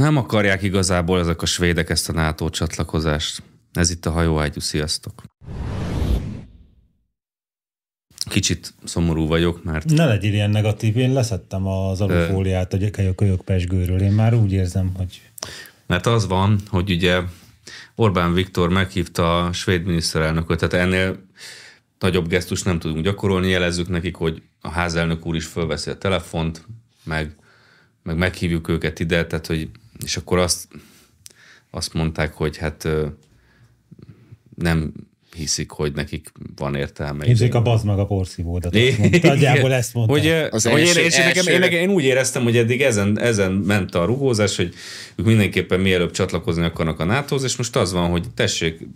Nem akarják igazából ezek a svédek ezt a NATO csatlakozást. Ez itt a hajóágyú, sziasztok! Kicsit szomorú vagyok, mert... Ne legyél ilyen negatív, én leszettem az alufóliát a kölyök pesgőről, én már úgy érzem, hogy... Mert az van, hogy ugye Orbán Viktor meghívta a svéd miniszterelnököt, tehát ennél nagyobb gesztus nem tudunk gyakorolni, jelezzük nekik, hogy a házelnök úr is fölveszi a telefont, meg, meg meghívjuk őket ide, tehát hogy, és akkor azt, azt mondták, hogy hát nem hiszik, hogy nekik van értelme. Hiszik a bazd meg a porszívódat. Nagyjából ezt mondta. Hogy, az hogy első, én, és nekem, én, nekem, én, úgy éreztem, hogy eddig ezen, ezen ment a rugózás, hogy ők mindenképpen mielőbb csatlakozni akarnak a nato és most az van, hogy tessék,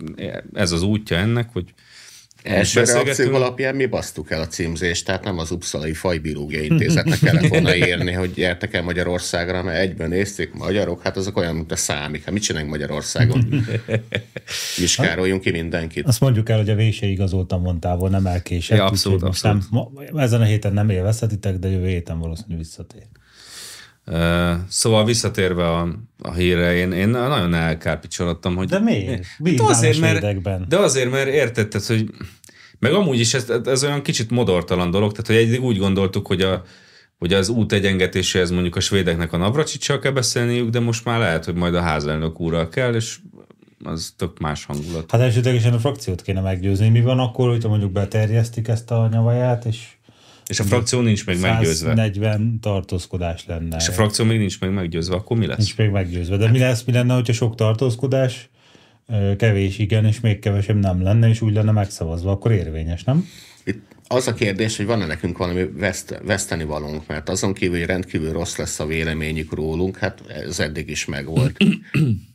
ez az útja ennek, hogy Első reakciók alapján mi basztuk el a címzést, tehát nem az Uppsalai Fajbiológiai Intézetnek kellett volna írni, hogy gyertek el Magyarországra, mert egyben nézték magyarok, hát azok olyan, mint a számik. Hát mit csinálunk Magyarországon? Vizsgároljunk ki mindenkit. Azt mondjuk el, hogy a vésé igazoltam mondtával, nem elkésett. Ja, abszolút, abszolút. Nem, ezen a héten nem élvezhetitek, de jövő héten valószínűleg visszatér. Uh, szóval visszatérve a, a hírre, én, én nagyon elkárpicsolottam, hogy... De miért? De azért, mert, de azért, mert értetted, hogy meg amúgy is ez, ez olyan kicsit modortalan dolog, tehát hogy eddig úgy gondoltuk, hogy, a, hogy az út egyengetéséhez mondjuk a svédeknek a Navracsicsal kell beszélniük, de most már lehet, hogy majd a házelnök úrral kell, és az tök más hangulat. Hát elsődlegesen a frakciót kéne meggyőzni. Mi van akkor, hogyha mondjuk beterjesztik ezt a nyavaját, és és a frakció nincs meg meggyőzve. 40 tartózkodás lenne. És a frakció még nincs meg meggyőzve, akkor mi lesz? Nincs még meggyőzve. De mi lesz, mi lenne, hogyha sok tartózkodás, kevés igen, és még kevesebb nem lenne, és úgy lenne megszavazva, akkor érvényes, nem? Itt az a kérdés, hogy van-e nekünk valami veszt, veszteni valunk, mert azon kívül, hogy rendkívül rossz lesz a véleményük rólunk, hát ez eddig is megvolt.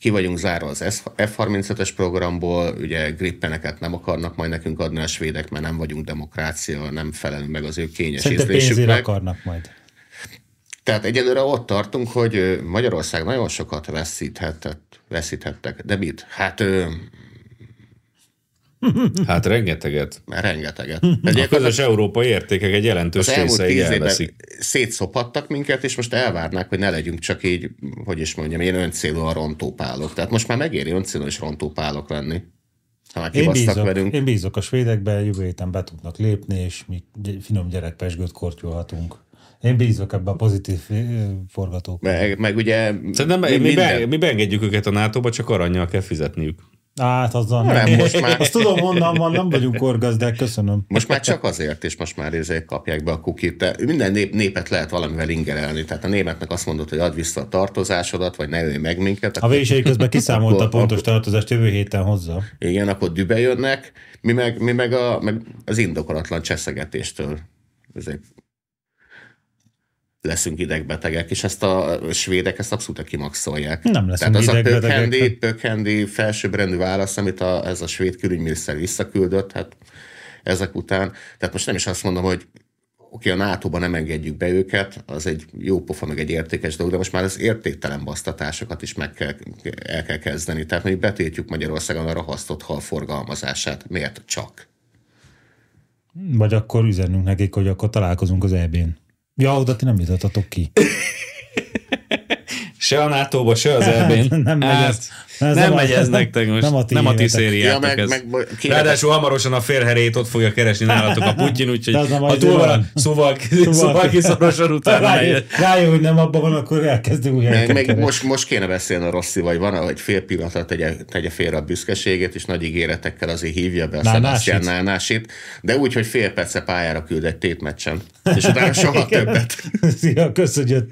Ki vagyunk zárva az F-35-es programból, ugye grippeneket nem akarnak majd nekünk adni a svédek, mert nem vagyunk demokrácia, nem felelünk meg az ő kényes Szerintem ízlésüknek. akarnak majd. Tehát egyelőre ott tartunk, hogy Magyarország nagyon sokat veszíthetett, veszíthettek. De mit? Hát Hát rengeteget. Rengeteget. a közös európai értékek egy jelentős része elveszik. Szétszopattak minket, és most elvárnák, hogy ne legyünk csak így, hogy is mondjam, én öncélúan rontópálok. Tehát most már megéri öncélúan is rontópálok lenni. Ha már én bízok, velünk. én bízok a svédekbe, jövő héten be tudnak lépni, és mi finom gyerekpesgőt kortyolhatunk. Én bízok ebbe a pozitív forgatók. Meg, meg ugye... Szerintem mi, mi, be, mi beengedjük őket a NATO-ba, csak aranyjal kell fizetniük. Hát azzal nem. nem most már... Azt tudom, honnan van, nem vagyunk korgazdák, köszönöm. Most már csak azért, és most már ezért kapják be a kukit. De minden nép, népet lehet valamivel ingerelni. Tehát a németnek azt mondod, hogy add vissza a tartozásodat, vagy ne ölj meg minket. A vései közben kiszámolta a pontos tartozást, jövő héten hozzá. Igen, akkor dübe jönnek, mi meg, mi meg, a, meg az indokolatlan cseszegetéstől ezek leszünk idegbetegek, és ezt a svédek ezt abszolút kimaxolják. Nem leszünk Tehát az a pökhendi, pökhendi felsőbbrendű válasz, amit a, ez a svéd külügyminiszter visszaküldött, hát ezek után. Tehát most nem is azt mondom, hogy oké, a nato nem engedjük be őket, az egy jó pofa, meg egy értékes dolog, de most már az értéktelen basztatásokat is meg kell, el kell kezdeni. Tehát mondjuk betétjük Magyarországon a rahasztott hal forgalmazását. Miért csak? Vagy akkor üzenünk nekik, hogy akkor találkozunk az EB-n. Ja, oda ti nem jutottatok ki. se a nato se az eb nem megy hát, ez, ez nem, megy ez nektek most. Nem a ti, nem a ti szériátok ja, meg, ez. Meg, Ráadásul hamarosan a félherét ott fogja keresni nálatok a Putyin, úgyhogy ha túl van, szóval, szóval kiszorosan utána rájön, rájön, hogy nem abban van, akkor elkezdünk újra. Meg, meg most, most kéne beszélni a Rossi, vagy van, hogy fél pillanatra tegye, tegye félre a büszkeségét, és nagy ígéretekkel azért hívja be a Sebastian Nánásit, de úgy, hogy fél perce pályára küld egy tétmeccsen, és utána soha többet. Szia, köszönjük,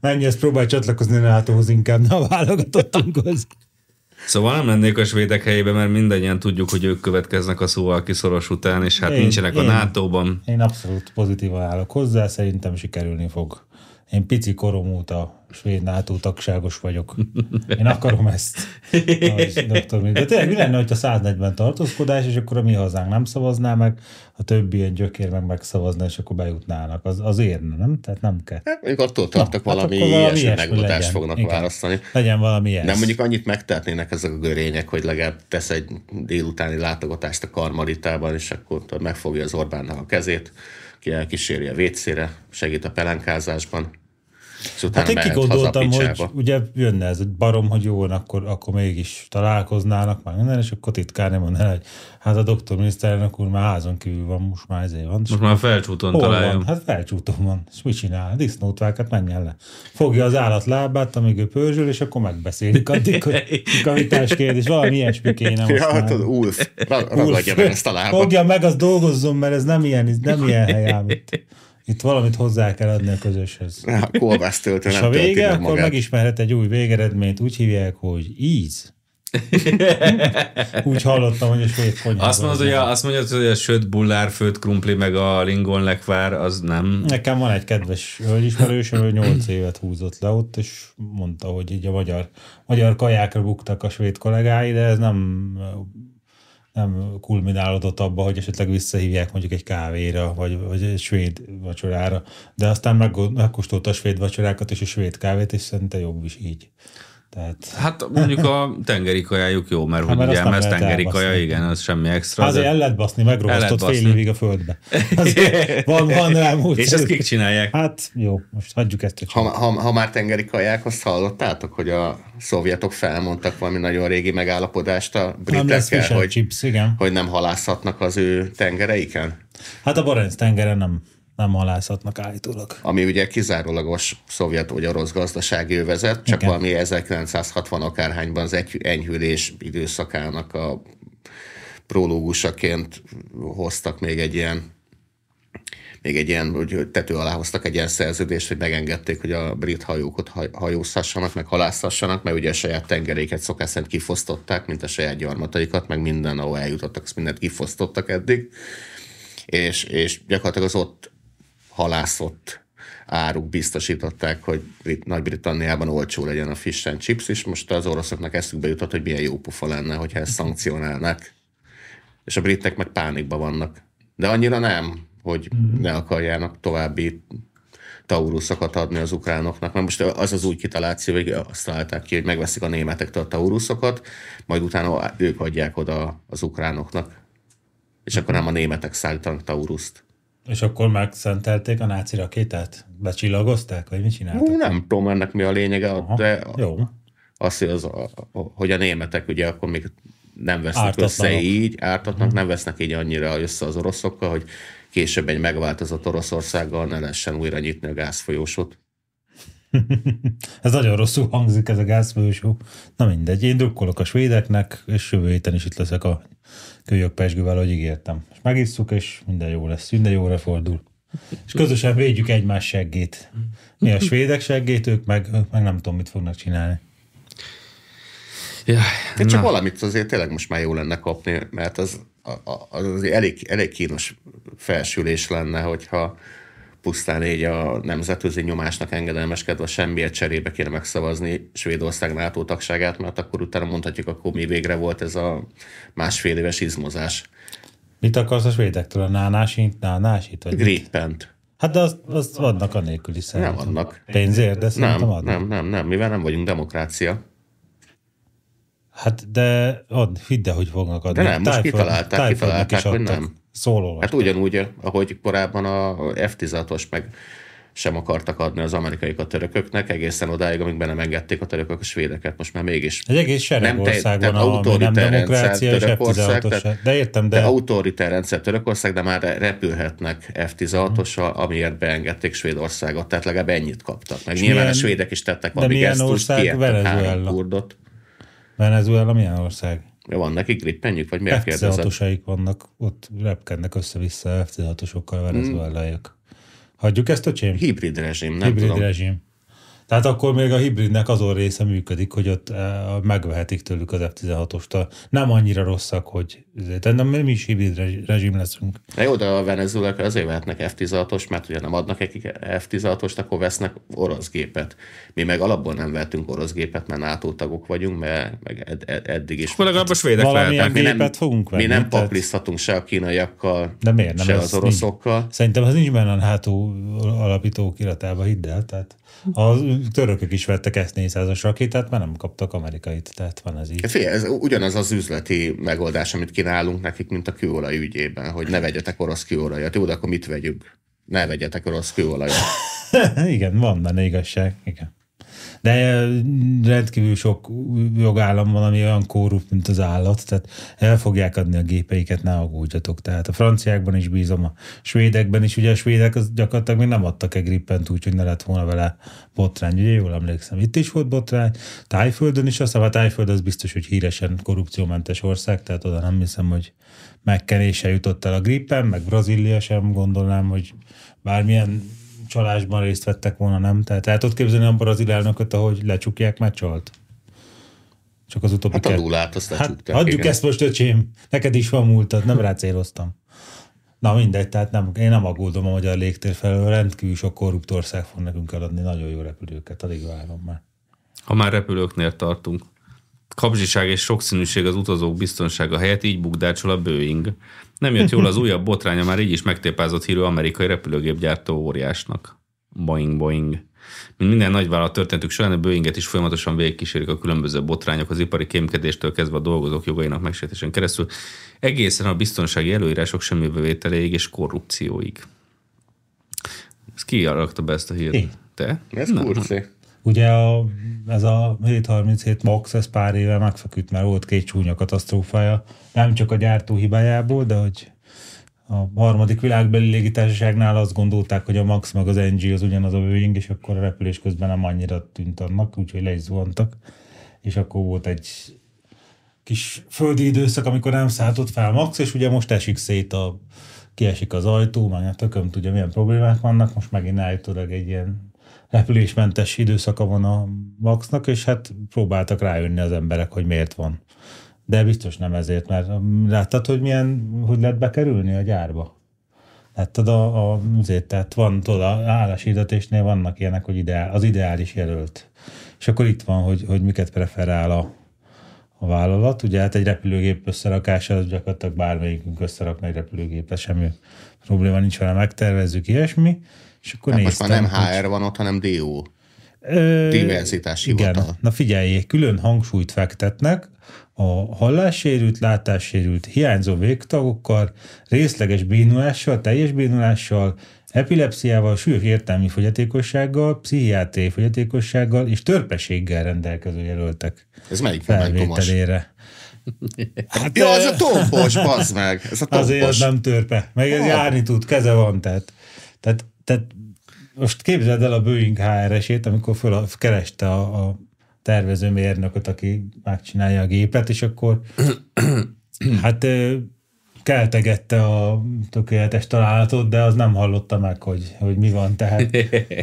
Menj, ezt próbálj csatlakozni NATO-hoz inkább, ne a válogatottunkhoz. Szóval nem lennék a svédek helyében, mert mindannyian tudjuk, hogy ők következnek a szóval kiszoros után, és hát én, nincsenek én, a NATO-ban. Én abszolút pozitívan állok hozzá, szerintem sikerülni fog. Én pici korom óta svéd NATO tagságos vagyok. Én akarom ezt. doktor, de tényleg mi lenne, hogyha 140 tartózkodás, és akkor a mi hazánk nem szavazná meg, a többi ilyen gyökér meg megszavazna, és akkor bejutnának. Az, az érne, nem? Tehát nem kell. Hát, még attól tartok Na, valami, hát valami ilyesmi megoldást fognak Igen. választani. Legyen valami ilyes. Nem mondjuk annyit megtehetnének ezek a görények, hogy legalább tesz egy délutáni látogatást a karmalitában, és akkor megfogja az Orbánnak a kezét, ki elkíséri a vécére, segít a pelenkázásban És utána Hát én kigondoltam, hogy ugye jönne ez egy barom, hogy jó, akkor, akkor mégis találkoznának, már minden, és akkor titkárni mondaná, hogy hát a doktor miniszterelnök úr már házon kívül van, most már ezért van. Most már felcsúton Hol találjon. van? Hát felcsúton van. És mit csinál? Disznótvákat menjen le. Fogja az állat lábát, amíg ő pörzsöl, és akkor megbeszélik addig, hogy kavitás kérdés, valami ilyesmi kéne most Ja, hát már. az Ulf, ra- ragadja meg ezt a lábat. Fogja meg, az dolgozzon, mert ez nem ilyen, ez nem ilyen hely ám itt. Itt valamit hozzá kell adni a közöshez. A kolbásztöltő És nem ha tölti vége, meg akkor magát. megismerhet egy új végeredményt, úgy hívják, hogy íz. úgy hallottam, hogy a svéd konyhában. Azt mondod, hogy a, azt mondod, hogy a söt bullár, főtt krumpli, meg a lingon lekvár, az nem. Nekem van egy kedves hölgyismerősöm, ő 8 évet húzott le ott, és mondta, hogy így a magyar, magyar kajákra buktak a svéd kollégái, de ez nem nem kulminálódott abba, hogy esetleg visszahívják mondjuk egy kávéra, vagy, vagy egy svéd vacsorára, de aztán meg, megkóstolta a svéd vacsorákat és a svéd kávét, és szerintem jobb is így. Tehát Hát mondjuk a tengeri kajájuk jó, mert hogy mert ugye azt ez tengeri kaja, igen, az semmi extra. azért de- el lehet baszni, lehet fél évig a földbe. Azért van, van rá módszer. És ezt kik csinálják? Hát jó, most hagyjuk ezt a Ha, ha, ha már tengeri kajákhoz hallottátok, hogy a szovjetok felmondtak valami nagyon régi megállapodást a britekkel, hogy, chips, igen. hogy nem halászhatnak az ő tengereiken? Hát a Barenc tengeren nem, nem halászhatnak állítólag. ami ugye kizárólagos szovjet vagy orosz gazdasági övezet, csak Igen. valami 1960 akárhányban az enyhülés időszakának a prológusaként hoztak még egy ilyen még egy ilyen, hogy tető alá hoztak egy ilyen szerződést, hogy megengedték, hogy a brit hajókat haj- hajózhassanak, meg halászhassanak, mert ugye a saját tengeréket szokás szerint kifosztották, mint a saját gyarmataikat, meg minden, ahol eljutottak, azt mindent kifosztottak eddig, és, és gyakorlatilag az ott halászott áruk biztosították, hogy Brit- Nagy-Britanniában olcsó legyen a fish and chips, és most az oroszoknak eszükbe jutott, hogy milyen jó pofa lenne, hogyha ezt szankcionálnák. És a britek meg pánikban vannak. De annyira nem, hogy ne akarjának további tauruszokat adni az ukránoknak. Mert most az az új kitaláció, hogy azt találták ki, hogy megveszik a németektől a tauruszokat, majd utána ők adják oda az ukránoknak. És akkor nem a németek szállítanak tauruszt. És akkor megszentelték a náci rakétát? Becsillagozták, vagy mit csináltak? Nem tudom ennek mi a lényege, Aha, de Jó. az, hogy, az, a- hogy a németek ugye akkor még nem vesznek össze így, ártatnak, nem vesznek így annyira össze az oroszokkal, hogy később egy megváltozott Oroszországgal ne lehessen újra nyitni a gázfolyósot. Ez nagyon rosszul hangzik ez a gázfolyósó. Na mindegy, én drukkolok a svédeknek, és jövő héten is itt leszek a kölyök pesgővel, ahogy ígértem. És megisszuk, és minden jó lesz, minden jóra fordul. És közösen védjük egymás seggét. Mi a svédek seggét, ők meg, ők meg nem tudom, mit fognak csinálni. Ja, Én csak valamit azért tényleg most már jó lenne kapni, mert az, az azért elég, elég kínos felsülés lenne, hogyha pusztán így a nemzetközi nyomásnak engedelmeskedve semmiért cserébe kéne megszavazni Svédország NATO tagságát, mert akkor utána mondhatjuk, akkor mi végre volt ez a másfél éves izmozás. Mit akarsz a svédektől? A nánásint, nánásít? Vagy? Grippent. Hát de azt, azt adnak a nélkül is Nem szerintem. adnak. Pénzért, de Nem, szerintem adnak. nem, nem, nem, mivel nem vagyunk demokrácia. Hát de ad, hidd el, hogy fognak adni. De nem, most Tájföld- kitalálták, Tájföldnek kitalálták, hogy adtak. nem. Szóló. Hát ugyanúgy, ahogy korábban a F-16-os meg sem akartak adni az amerikaiak a törököknek, egészen odáig, amíg be nem engedték a törökök a svédeket. Most már mégis. Egy egész sereg Nem te- ország tehát van, ami nem autoriter demokrácia és Törökország, F-16-os. tehát- De értem, De de autoritár rendszer Törökország, de már repülhetnek F-16-ossal, amiért beengedték Svédországot. Tehát legalább ennyit kaptak. Meg nyilván milyen- a svédek is tettek valami gesztust, kiettek három kurdot. Venezuela milyen ország? Ja, Van nekik grippenjük, vagy miért kérdezed? F-16-osaik vannak, ott repkednek össze-vissza F-16-osokkal Mm. a venezuelaiak. Hagyjuk ezt, öcsém? Hibrid rezsim, nem Hibrid tudom. rezsim. Tehát akkor még a hibridnek azon része működik, hogy ott eh, megvehetik tőlük az F-16-ost. Nem annyira rosszak, hogy... De nem, nem is hibrid rezs- rezsim leszünk. Na jó, de a venezuelák azért vehetnek F-16-os, mert ugye nem adnak nekik F-16-ost, akkor vesznek orosz gépet. Mi meg alapból nem vettünk orosz gépet, mert NATO tagok vagyunk, mert meg ed- ed- eddig is. akkor legalább a svédek Valamilyen vehetnek. mi nem, gépet fogunk venni, mi nem tehát- paplizhatunk se a kínaiakkal, De miért nem? se az oroszokkal. Szerintem az nincs benne a NATO alapító kiratában, hidd el. Tehát a törökök is vettek S-400-as rakétát, mert nem kaptak amerikait, tehát van ez így. Figyelj, ez ugyanaz az üzleti megoldás, amit kínálunk nekik, mint a kőolaj ügyében, hogy ne vegyetek orosz kőolajat. Jó, de akkor mit vegyünk? Ne vegyetek orosz kőolajat. igen, van benne igazság, igen. De rendkívül sok jogállam van, ami olyan korrupt, mint az állat, tehát el fogják adni a gépeiket, ne aggódjatok. Tehát a franciákban is bízom, a svédekben is, ugye a svédek az gyakorlatilag még nem adtak egy grippent úgy, hogy ne lett volna vele botrány, ugye jól emlékszem. Itt is volt botrány, Tájföldön is, aztán a Tájföld az biztos, hogy híresen korrupciómentes ország, tehát oda nem hiszem, hogy megkenése jutott el a grippen, meg Brazília sem gondolnám, hogy bármilyen csalásban részt vettek volna, nem? Tehát el tudod képzelni a brazil elnököt, ahogy lecsukják, mert csalt? Csak az utóbbi Hát a nullát azt Hát, lecsukták. adjuk igen. ezt most, öcsém. Neked is van múltad, nem rácéloztam. Na mindegy, tehát nem, én nem aggódom a magyar légtér felől, rendkívül sok korrupt ország fog nekünk eladni nagyon jó repülőket, alig várom már. Ha már repülőknél tartunk. Kapzsiság és sokszínűség az utazók biztonsága helyett így bukdácsol a Boeing. Nem jött jól az újabb botránya már így is megtépázott hírű amerikai repülőgépgyártó óriásnak. Boeing, Boeing. Mint minden nagyvállalat történetük során, a Boeinget is folyamatosan végigkísérik a különböző botrányok az ipari kémkedéstől kezdve a dolgozók jogainak megsértésen keresztül, egészen a biztonsági előírások semmibevételéig és korrupcióig. Ez ki be ezt a hírt? Te? Ez kurci. Ugye a, ez a 737 MAX, ez pár éve megfeküdt, mert volt két csúnya katasztrófája, nem csak a gyártó hibájából, de hogy a harmadik világbeli légitársaságnál azt gondolták, hogy a MAX meg az NG az ugyanaz a Boeing, és akkor a repülés közben nem annyira tűnt annak, úgyhogy le is zuhantak. És akkor volt egy kis földi időszak, amikor nem szálltott fel Max, és ugye most esik szét a kiesik az ajtó, meg a tököm tudja, milyen problémák vannak, most megint állítólag egy ilyen repülésmentes időszaka van a Maxnak, és hát próbáltak rájönni az emberek, hogy miért van. De biztos nem ezért, mert láttad, hogy milyen, hogy lehet bekerülni a gyárba? Láttad a, a azért, tehát van, tudod, a álláshirdetésnél vannak ilyenek, hogy ideál, az ideális jelölt. És akkor itt van, hogy, hogy miket preferál a, a vállalat. Ugye hát egy repülőgép összerakása, az gyakorlatilag bármelyikünk összerakna egy repülőgépet, semmi probléma nincs vele, megtervezzük ilyesmi. És akkor most néztem, már nem HR van ott, hanem DO. Ö, Diverzitás Igen, hivatal. na figyeljék, külön hangsúlyt fektetnek a hallássérült, látássérült, hiányzó végtagokkal, részleges bénulással, teljes bénulással, epilepsziával, súlyos értelmi fogyatékossággal, pszichiátriai fogyatékossággal és törpeséggel rendelkező jelöltek Ez melyik felvételére. Hát, Ja, ö, a tompos, bazd meg. Ez a Azért az tompos. nem törpe. Meg ez Ah. járni tud, keze van, tehát, tehát, tehát most képzeld el a Boeing HR-esét, amikor föl kereste a, a tervezőmérnököt, aki megcsinálja a gépet, és akkor hát keltegette a tökéletes találatot, de az nem hallotta meg, hogy, hogy mi van. Tehát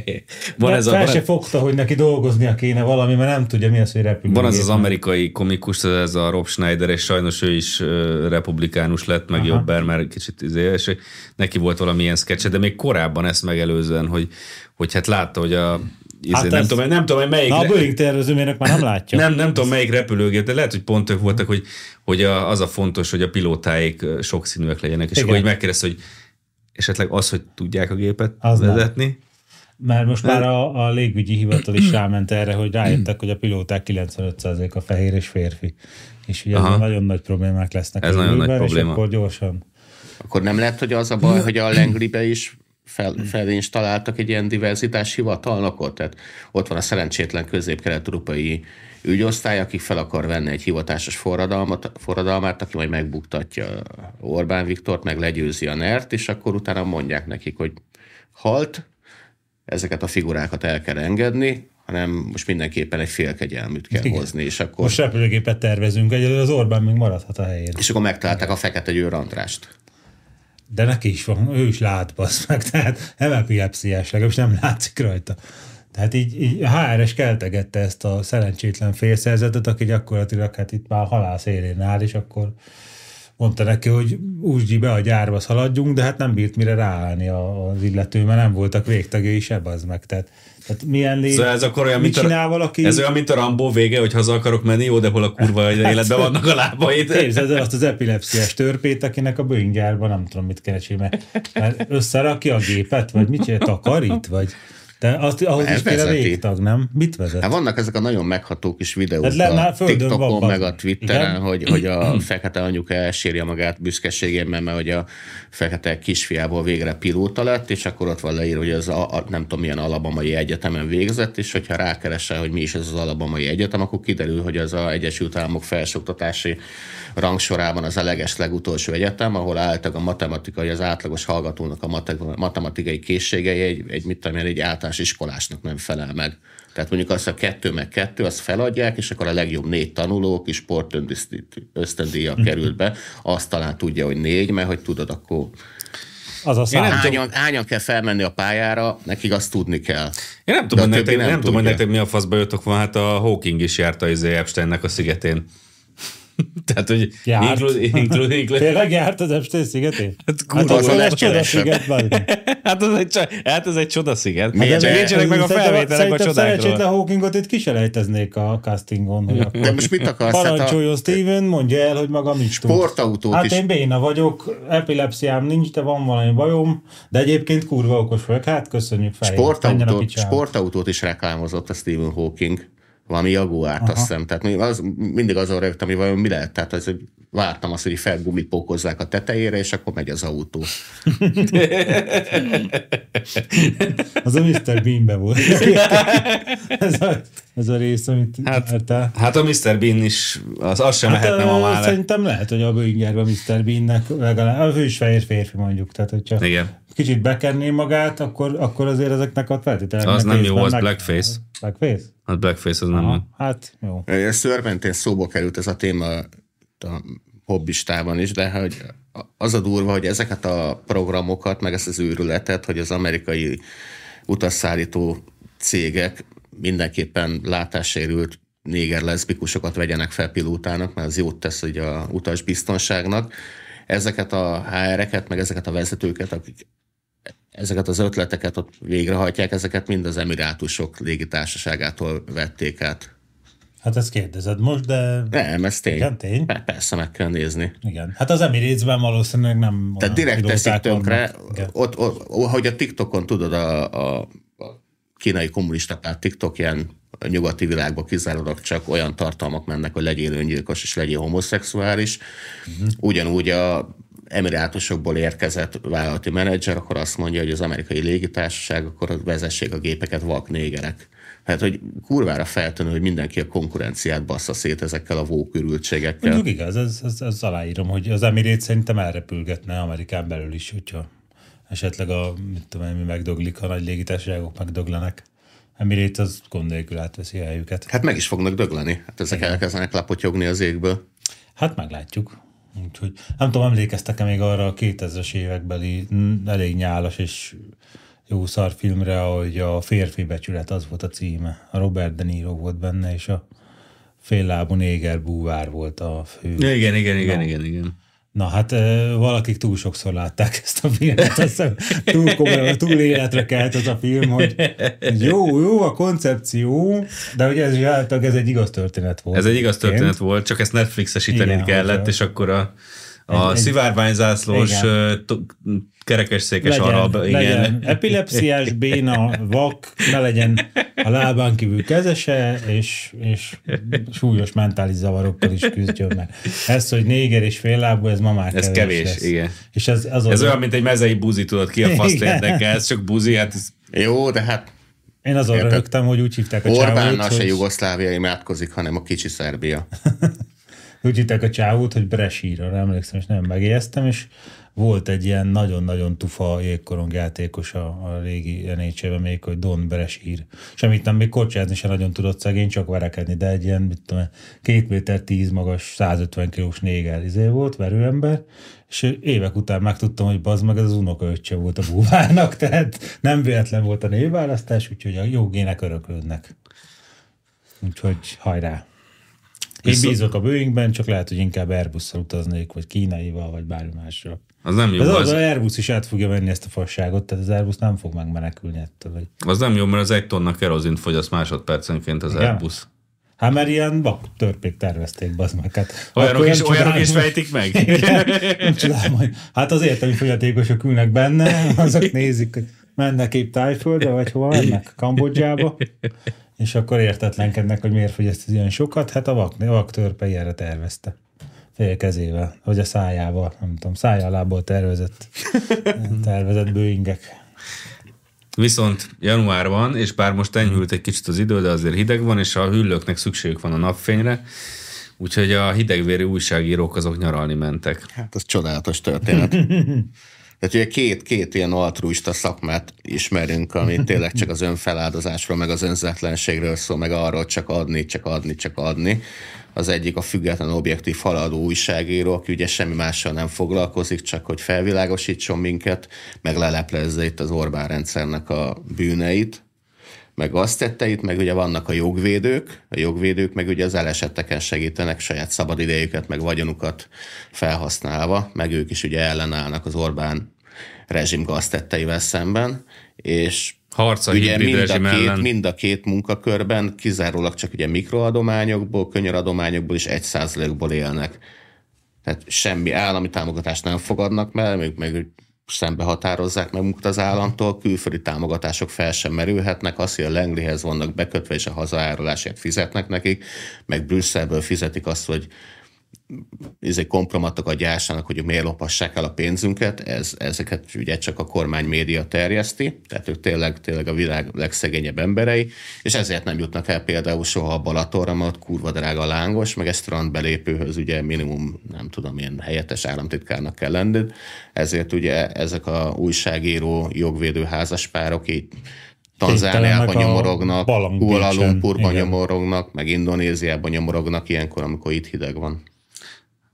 van ez a, fel van, se fogta, hogy neki dolgoznia kéne valami, mert nem tudja, mi az, hogy repülőgép. van ez az amerikai komikus, ez a Rob Schneider, és sajnos ő is republikánus lett, meg Aha. jobber, mert kicsit izé, és neki volt valamilyen sketch, de még korábban ezt megelőzően, hogy, hogy hát látta, hogy a Hát nem, ez- tudom, nem tudom, hogy melyik, Na, a Boeing tervezőmérnök már nem látja. nem, nem tudom, melyik repülőgép, de lehet, hogy pont ők voltak, hogy, hogy a, az a fontos, hogy a pilótáik sokszínűek legyenek, és Igen. akkor így megkérdezte, hogy esetleg az, hogy tudják a gépet Az nem. vezetni. Mert most már a, a légügyi hivatal is ráment erre, hogy rájöttek, hogy a pilóták 95%-a fehér és férfi. És ugye Aha. nagyon nagy problémák lesznek. Ez a nagyon nagy probléma. És akkor gyorsan. Akkor nem lehet, hogy az a baj, hogy a Langley-be is fel, felinstaláltak egy ilyen diverzitás hivatalnokot? Tehát ott van a szerencsétlen közép-kelet-európai ügyosztály, aki fel akar venni egy hivatásos forradalmat, forradalmát, aki majd megbuktatja Orbán Viktort, meg legyőzi a NERT, és akkor utána mondják nekik, hogy halt, ezeket a figurákat el kell engedni, hanem most mindenképpen egy félkegyelműt kell Igen. hozni, és akkor, Most repülőgépet tervezünk, egyelőre az Orbán még maradhat a helyén. és akkor megtalálták a fekete győr Andrást. De neki is van, ő is lát, bassz meg, tehát nem epilepsziás, legalábbis nem látszik rajta. Tehát így, így HRS keltegette ezt a szerencsétlen félszerzetet, aki gyakorlatilag hát itt már halál szélén áll, és akkor mondta neki, hogy úsgyi be a gyárba szaladjunk, de hát nem bírt mire ráállni az illető, mert nem voltak végtagjai se, az meg. Tehát, tehát milyen lé... Szóval ez akkor olyan, mit mint csinál a, valaki? ez olyan, mint a Rambó vége, hogy haza akarok menni, jó, de hol a kurva életben vannak a lábaid. Képzeld el azt az epilepsziás törpét, akinek a Boeing gyárban nem tudom mit keresni, mert, mert összerakja a gépet, vagy mit csinál, takarít, vagy De azt, ahhoz Ez is vezeti. végtag, nem? Mit vezet? Hát vannak ezek a nagyon megható kis videók Hát a földön van, TikTokon, meg a. Twitteren, Igen. hogy, hogy a fekete anyuka elsírja magát büszkeségében, mert hogy a fekete kisfiából végre pilóta lett, és akkor ott van leírva, hogy az a, a, nem tudom milyen alabamai egyetemen végzett, és hogyha rákeresel, hogy mi is ez az alabamai egyetem, akkor kiderül, hogy az a Egyesült Államok felsőoktatási rangsorában az a leges legutolsó egyetem, ahol álltak a matematikai, az átlagos hallgatónak a mate- matematikai készségei egy, egy mit tudom én, egy általános iskolásnak nem felel meg. Tehát mondjuk azt a kettő meg kettő, azt feladják, és akkor a legjobb négy tanuló, kis sport ösztöndíja került be, azt talán tudja, hogy négy, mert hogy tudod, akkor Az a szám. hányan, hányan kell felmenni a pályára, nekik azt tudni kell. Én nem tudom, nektek, nem, nem tudom, hogy nektek mi a faszba jöttök van, hát a Hawking is járta izé Epsteinnek a szigetén. Tehát, hogy Járt. include, include, include, Tényleg járt az Epstein szigetén? Hát Hát kurva, az a akkor ez legkeresebb. csodasziget, hát, az egy, hát ez egy csodasziget. Hát, De- Nincsenek meg a Szerintem- felvételek a Szerintem szerencsétlen csodákról. Hawkingot itt kiselejteznék a castingon, hogy De akkor most mit akarsz? Hát a parancsoljon Steven, mondja el, hogy maga mit tud. sportautót Hát is én béna vagyok, epilepsziám nincs, de van valami bajom, de egyébként kurva okos vagyok. Hát köszönjük fel. Sportautót, sportautót is reklámozott a Stephen Hawking. Valami Jaguárt, azt hiszem. Tehát mi- az, mindig azon rögtem, hogy vajon mi lehet. Tehát az, hogy vártam azt, hogy felgumipókozzák a tetejére, és akkor megy az autó. Az a Mr. Beanbe volt. ez, a, ez a rész, amit Hát, hát, hát a Mr. Bean is, az, az sem mehetne ma már. Szerintem lehet, hogy a Boeingerben Mr. Beannek legalább, ő is fehér férfi mondjuk, tehát hogyha Igen. Kicsit bekenné magát, akkor, akkor azért ezeknek a feltételeknek Az nem jó, az meg- blackface. Blackface? Hát Blackface az nem. Aha, hát jó. Szörmentén szóba került ez a téma a hobbistában is, de hogy az a durva, hogy ezeket a programokat, meg ezt az őrületet, hogy az amerikai utasszállító cégek mindenképpen látássérült néger leszbikusokat vegyenek fel pilótának, mert az jót tesz ugye a utasbiztonságnak. Ezeket a HR-eket, meg ezeket a vezetőket, akik ezeket az ötleteket ott végrehajtják, ezeket mind az Emirátusok légitársaságától vették át. Hát ezt kérdezed most, de Nem, ez tény. Igen, tény? Pe- Persze meg kell nézni. igen. Hát az Emirates-ben valószínűleg nem Tehát direkt teszik tönkre, ott, ott, hogy a TikTokon tudod, a, a, a kínai kommunista párt TikTokján a nyugati világban kizárólag csak olyan tartalmak mennek, hogy legyél öngyilkos és legyél homoszexuális. Uh-huh. Ugyanúgy a emirátusokból érkezett vállalati menedzser, akkor azt mondja, hogy az amerikai légitársaság, akkor vezessék a gépeket vak négerek. Hát, hogy kurvára feltűnő, hogy mindenki a konkurenciát bassza szét ezekkel a vókürültségekkel. Mondjuk igaz, ez, ez, ez aláírom, hogy az Emirates szerintem elrepülgetne Amerikán belül is, hogyha esetleg a, mit tudom én, mi megdöglik, ha nagy légitársaságok megdöglenek. Emirates az gond nélkül átveszi a helyüket. Hát meg is fognak dögleni. Hát ezek elkezdenek lapotyogni az égből. Hát meglátjuk. Úgyhogy nem tudom, emlékeztek-e még arra a 2000-es évekbeli mm, elég nyálas és jó szarfilmre, hogy a férfi becsület az volt a címe. A Robert De Niro volt benne, és a féllábú néger búvár volt a fő. Igen, igen, igen, igen, igen. Na hát valakik túl sokszor látták ezt a filmet, azt hiszem túl komolyan, túl életre kelt az a film, hogy, jó, jó a koncepció, de hogy ez is általában ez egy igaz történet volt. Ez egy igaz történet volt, csak ezt Netflixesíteni Igen, kellett, a- és akkor a, a Egy- szivárványzászlós kerekesszékes legyen, arab, legyen igen. epilepsziás, béna, vak, ne legyen a lábán kívül kezese, és, és súlyos mentális zavarokkal is küzdjön meg. Ez, hogy néger és féllábú, ez ma már Ez kevés, lesz. igen. És ez, az Ez olyan, mint egy mezei buzi, tudod, ki a faszt érdekel, ez csak buzi, hát ez Jó, de hát én azon röhögtem, hogy úgy hívták a Orbánnal csávót, se hogy, Jugoszlávia imádkozik, hanem a kicsi Szerbia. úgy hívták a csávót, hogy Bresíra, emlékszem, és nem megjegyeztem, és volt egy ilyen nagyon-nagyon tufa jégkorongjátékos a, a régi nhl még, hogy Don Bresír. Semmit nem, még kocsázni se nagyon tudott szegény, csak verekedni, de egy ilyen, mit tudom, két méter tíz magas, 150 kilós néger izé volt, verőember, és évek után megtudtam, hogy bazd meg, ez az unokaöccse volt a búvárnak, tehát nem véletlen volt a névválasztás, úgyhogy a jó gének öröklődnek. Úgyhogy hajrá! Én bízok a Boeingben, csak lehet, hogy inkább Airbusszal utaznék, vagy kínaival, vagy bármi mással. az nem jó. Az, Az, az Airbus is át fogja venni ezt a fasságot, tehát az Airbus nem fog megmenekülni ettől. Hogy... az nem jó, mert az egy tonna kerozint fogyaszt másodpercenként az Igen? Airbus. Hát mert ilyen bak törpék tervezték, bazd meg. Hát, Olyanok is, nem olyanok csodálom, is fejtik meg. Igen, nem csodálom, hogy hát az értelmi fogyatékosok ülnek benne, azok nézik, hogy mennek épp Tájföldre, vagy hova mennek? Kambodzsába. És akkor értetlenkednek, hogy miért fogyaszt ez ilyen sokat. Hát a vak, a vak törpe ilyenre tervezte. Fél kezével, vagy a szájával, nem tudom, szájálából tervezett, tervezett bőingek. Viszont januárban, és bár most enyhült egy kicsit az idő, de azért hideg van, és a hüllőknek szükségük van a napfényre, úgyhogy a hidegvéri újságírók azok nyaralni mentek. Hát ez csodálatos történet. Tehát ugye két, két ilyen altruista szakmát ismerünk, ami tényleg csak az önfeláldozásról, meg az önzetlenségről szól, meg arról csak adni, csak adni, csak adni. Az egyik a független objektív haladó újságíró, aki ugye semmi mással nem foglalkozik, csak hogy felvilágosítson minket, meg leleplezze itt az Orbán rendszernek a bűneit, meg azt tette itt, meg ugye vannak a jogvédők, a jogvédők meg ugye az elesetteken segítenek saját szabadidejüket, meg vagyonukat felhasználva, meg ők is ugye ellenállnak az Orbán rezsim gaztetteivel szemben, és Harca ugye mind a, két, mind a két munkakörben kizárólag csak ugye mikroadományokból, könyöradományokból és egy százalékból élnek. Tehát semmi állami támogatást nem fogadnak, mert meg, meg szembe határozzák meg munkat az államtól, külföldi támogatások fel sem merülhetnek, az, hogy a Langleyhez vannak bekötve, és a hazaárulásért fizetnek nekik, meg Brüsszelből fizetik azt, hogy ez egy kompromatokat gyártsanak, hogy miért lopassák el a pénzünket, ez, ezeket ugye csak a kormány média terjeszti, tehát ők tényleg, tényleg a világ legszegényebb emberei, és ezért nem jutnak el például soha a Balatonra, mert kurva drága a lángos, meg egy strandbelépőhöz ugye minimum, nem tudom, ilyen helyettes államtitkárnak kell lenned, ezért ugye ezek a újságíró, jogvédő házaspárok így Tanzániában a nyomorognak, Kuala Lumpurban nyomorognak, meg Indonéziában nyomorognak ilyenkor, amikor itt hideg van.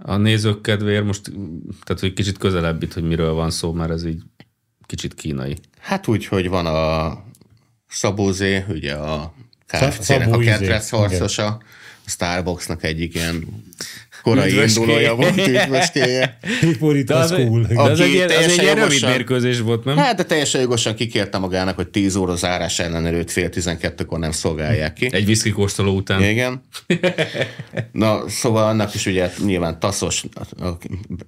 A nézők kedvéért most, tehát hogy kicsit közelebb itt, hogy miről van szó, mert ez így kicsit kínai. Hát úgy, hogy van a Szabózé, ugye a KFC-nek a kedvenc harcosa, a Starbucksnak egyik ilyen korai indulója volt, üdvöskéje. Hiporita az, school. de az egy, az egy teljesen ilyen rövid jogosan- mérkőzés volt, nem? Hát, de teljesen jogosan kikérte magának, hogy 10 óra zárás ellenőrőt fél 12-kor nem szolgálják ki. Egy viszki kóstoló után. Igen. Na, szóval annak is ugye nyilván taszos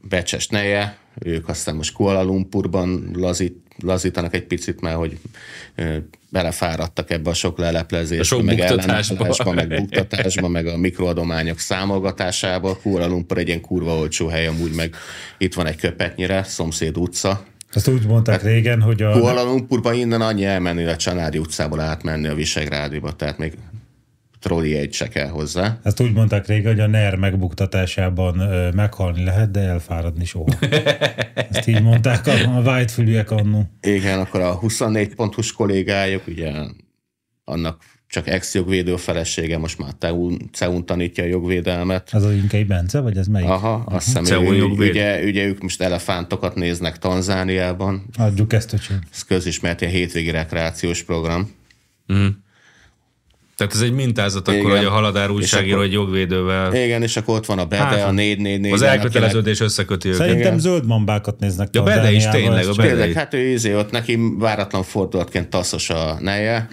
becses neje, ők aztán most Kuala Lumpurban lazít, lazítanak egy picit, mert hogy belefáradtak ebbe a sok leleplezésbe, A sok meg ellenállásba, meg buktatásba, meg a mikroadományok számolgatásába. Kuala Lumpur egy ilyen kurva olcsó hely, amúgy meg itt van egy köpetnyire, szomszéd utca. Azt úgy mondták régen, hogy a, Kuala Lumpurban innen annyi elmenni a Csanádi utcából átmenni a Visegrádiba, tehát még trolli egy se kell hozzá. Ezt úgy mondták régen, hogy a NER megbuktatásában ö, meghalni lehet, de elfáradni soha. Ezt így mondták a, a whitefülűek annó. Igen, akkor a 24 pontos kollégájuk, ugye annak csak ex-jogvédő felesége, most már CEUN, tanítja a jogvédelmet. Az az Inkai Bence, vagy ez melyik? Aha, azt hiszem, CEUN ő, ugye, ugye ők most elefántokat néznek Tanzániában. Adjuk ezt, öcsém. Ez közismert ilyen hétvégi rekreációs program. Tehát ez egy mintázat akkor, Igen. hogy a haladár újságíró akkor- egy jogvédővel. Igen, és akkor ott van a Bede, Hát, a 444. Az elköteleződés összeköti őket. Szerintem Igen. zöld mambákat néznek Ja, Bede is tényleg, a Bede. Tényleg, hát ő izé, ott neki váratlan fordulatként taszos a neje.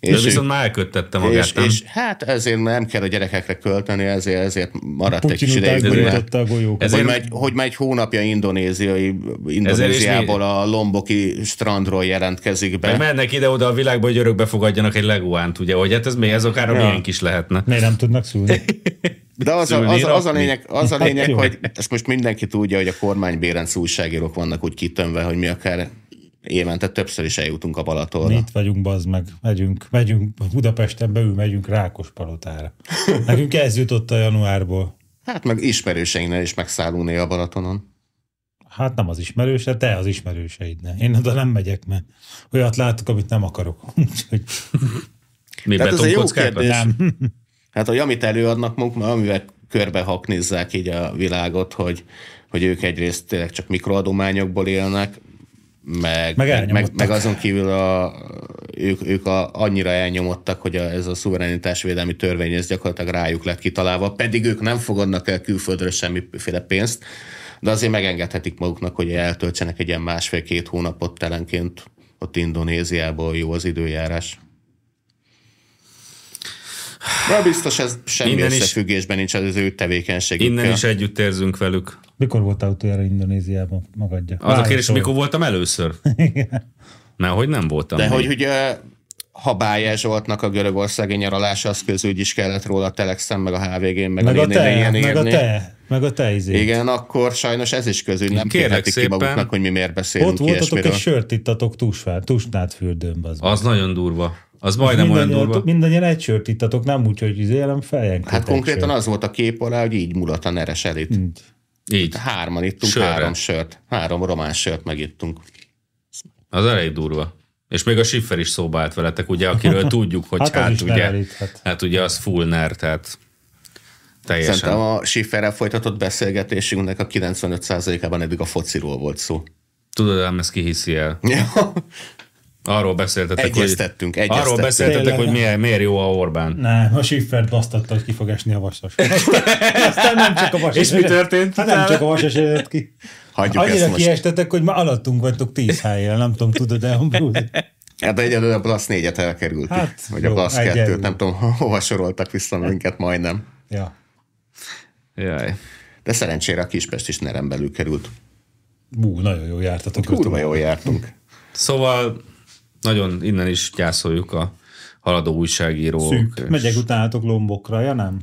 De És, viszont ő, már elköttette magát, és, nem? és, hát ezért nem kell a gyerekekre költeni, ezért, ezért maradt egy Putyin kis ideig. hogy- gurította a golyókat. Ezért- Hogy megy, hogy megy hónapja indonéziai, Indonéziából a lomboki strandról jelentkezik be. Meg mennek ide-oda a világba, hogy örökbe fogadjanak egy leguánt, ugye, hogy hát ez még ez akár Ja. milyen is lehetne. Miért nem tudnak szülni? De az a, szülni, az, a, az, a lényeg, az a lényeg hogy ezt most mindenki tudja, hogy a kormány bérenc újságírók vannak úgy kitömve, hogy mi akár évente többször is eljutunk a Mi Balatonra. itt vagyunk, bazd meg. Megyünk, megyünk Budapesten belül, megyünk Rákospalotára. Nekünk ez jutott a januárból. Hát meg ismerőseinknél is megszállunk néha a Balatonon. Hát nem az ismerőse, te az ismerőseidne. Én oda nem megyek, mert olyat látok, amit nem akarok. Úgyhogy Mi Tehát ez egy jó kérdés. nem. Hát, hogy amit előadnak maguk, mert amivel körbe haknizzák így a világot, hogy, hogy ők egyrészt tényleg csak mikroadományokból élnek, meg, Meg meg, meg, azon kívül a, ők, ők a, annyira elnyomottak, hogy a, ez a szuverenitásvédelmi törvény ez gyakorlatilag rájuk lett kitalálva, pedig ők nem fogadnak el külföldről semmiféle pénzt, de azért megengedhetik maguknak, hogy eltöltsenek egy ilyen másfél-két hónapot telenként ott Indonéziából jó az időjárás. De biztos ez semmi Innen is- összefüggésben nincs az ő tevékenységükkel. Innen is együtt érzünk velük. Mikor voltál utoljára Indonéziában magadja? Az a kérdés, mikor voltam először? Mert hogy nem voltam. De még. hogy ugye ha Bájer Zsoltnak a görögországi nyaralása, az közül is kellett róla a Telexen, meg a HVG-n, meg, Meg a néni te, ilyen meg a írni. te, meg a te izé. Igen, akkor sajnos ez is közül nem kérhetik ki maguknak, hogy mi miért beszélünk Ott voltatok ilyesmiről. egy sört ittatok tusfár, tusnát fürdőn, bazd meg. Az nagyon durva. Az majdnem olyan durva. mindannyian egy sört ittatok, nem úgy, hogy izé, hanem fejenként Hát konkrétan az volt a kép alá, hogy így mulat a neres elit. Így. Így. Hárman ittunk Sörre. három sört. Három román sört megittunk. Az elég durva. És még a Schiffer is szóba állt veletek, ugye, akiről tudjuk, hogy Hát hát, hát ugye, hát. hát ugye az full ner, tehát teljesen. Szerintem a Schifferrel folytatott beszélgetésünknek a 95%-ában eddig a fociról volt szó. Tudod, ám ezt ki hiszi el. Arról beszéltetek, Egyeztettünk, hogy, egyeztettünk. arról beszéltetek, Tényleg. hogy miért, miért jó a Orbán. Nem, a Schiffert basztatta, hogy ki fog esni a vasas. Aztán nem csak a vasas. És mi történt Hát nem csak a vasas jött ki. Hagyjuk ezt Annyira most. kiestetek, hogy már alattunk vagytok tíz helyjel, nem tudom, tudod de Bruce? Hát egyelőre a Blasz 4-et elkerültük. Hát, Hát, vagy a jó, Blasz egyelőre. 2-t, nem tudom, hova soroltak vissza minket majdnem. Ja. Jaj. De szerencsére a Kispest is nerem belül került. Bú, nagyon jó jártatok. Kurva jól jártunk. Szóval nagyon innen is gyászoljuk a haladó újságírók. Szűk. és- Megyek utánatok lombokra, ja nem?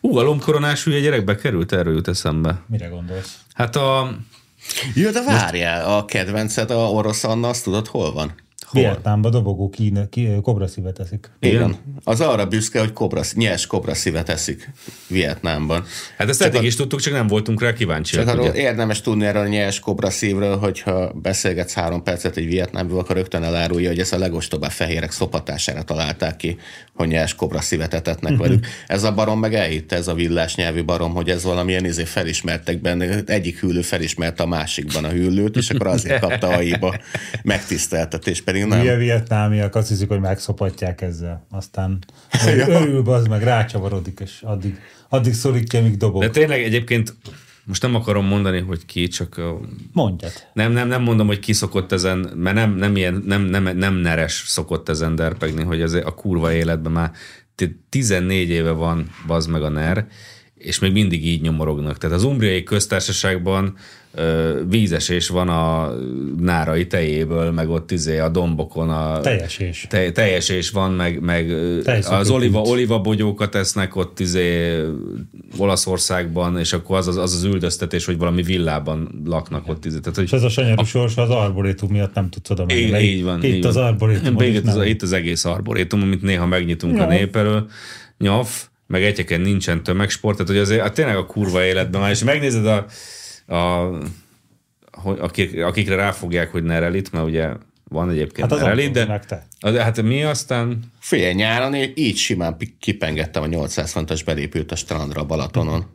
Ú, a lombkoronás hülye gyerek bekerült, erről jut eszembe. Mire gondolsz? Hát a... Jó, de várjál, a kedvenced, a orosz Anna, azt tudod, hol van? Vietnámba dobogó kína, ki, kobra szívet eszik. Igen. Az arra büszke, hogy kobra, nyers kobra szívet eszik Vietnámban. Hát ezt eddig is tudtuk, csak nem voltunk rá kíváncsiak. Csak arról érdemes tudni erről a nyers kobra szívről, hogyha beszélgetsz három percet egy vietnámból, akkor rögtön elárulja, hogy ezt a legostobább fehérek szopatására találták ki, hogy nyers kobra szívet etetnek velük. Ez a barom meg elhitte, ez a villás nyelvű barom, hogy ez valamilyen izé felismertek benne, egyik hűlő felismerte a másikban a hűlőt, és akkor azért kapta aiba megtiszteltetés, pedig nem. Hülye vietnámiak azt hiszik, hogy megszopatják ezzel. Aztán örül, az meg rácsavarodik, és addig, addig szorítja, míg dobog. De tényleg egyébként most nem akarom mondani, hogy ki, csak Mondjad. nem, nem, nem mondom, hogy ki szokott ezen, mert nem, nem, ilyen, nem, nem, nem neres szokott ezen derpegni, hogy ez a kurva életben már t- 14 éve van bazd meg a NER, és még mindig így nyomorognak. Tehát az umbriai köztársaságban vízesés van a nárai tejéből, meg ott izé a dombokon a... Teljesés. Te, teljesés van, meg, meg az oliva, oliva bogyókat esznek ott izé Olaszországban, és akkor az az, az, az üldöztetés, hogy valami villában laknak ott. Izé. Tehát, hogy És ez a sanyarú sorsa az arborétum miatt nem tudsz oda menni. így, így van. Itt így az arborétum. Itt, az, itt az egész arborétum, amit néha megnyitunk Ja. a nép elől. Nyaf, meg egyeken nincsen tömegsport, tehát hogy azért hát tényleg a kurva életben már, és megnézed a, a hogy akik, akikre ráfogják, hogy Nerelit, mert ugye van egyébként Hát az Nerelit, de de hát mi aztán Fél nyáron én így simán kipengettem a 800 fontos belépőt a strandra a Balatonon.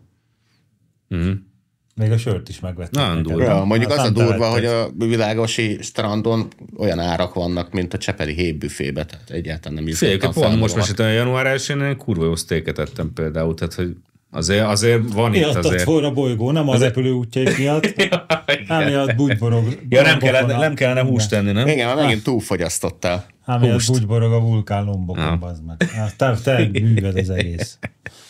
Még a sört is megvettem. Nagyon durva. Ja, mondjuk az a durva, hogy a világosi strandon olyan árak vannak, mint a Csepeli hétbüfébe, tehát egyáltalán nem Félke, izgattam pont most a január 1 én kurva jó sztéket ettem például, tehát hogy azért, azért van itt Miattat azért. volna bolygó, nem a repülő útjaik miatt, Amiatt bugyborog. Ja, nem a- nem kellene húst tenni, nem? Igen, már megint túlfogyasztottál. Amiatt bugyborog a vulkán lombokon, Ja. bazd meg. Hát Te, te műved az egész.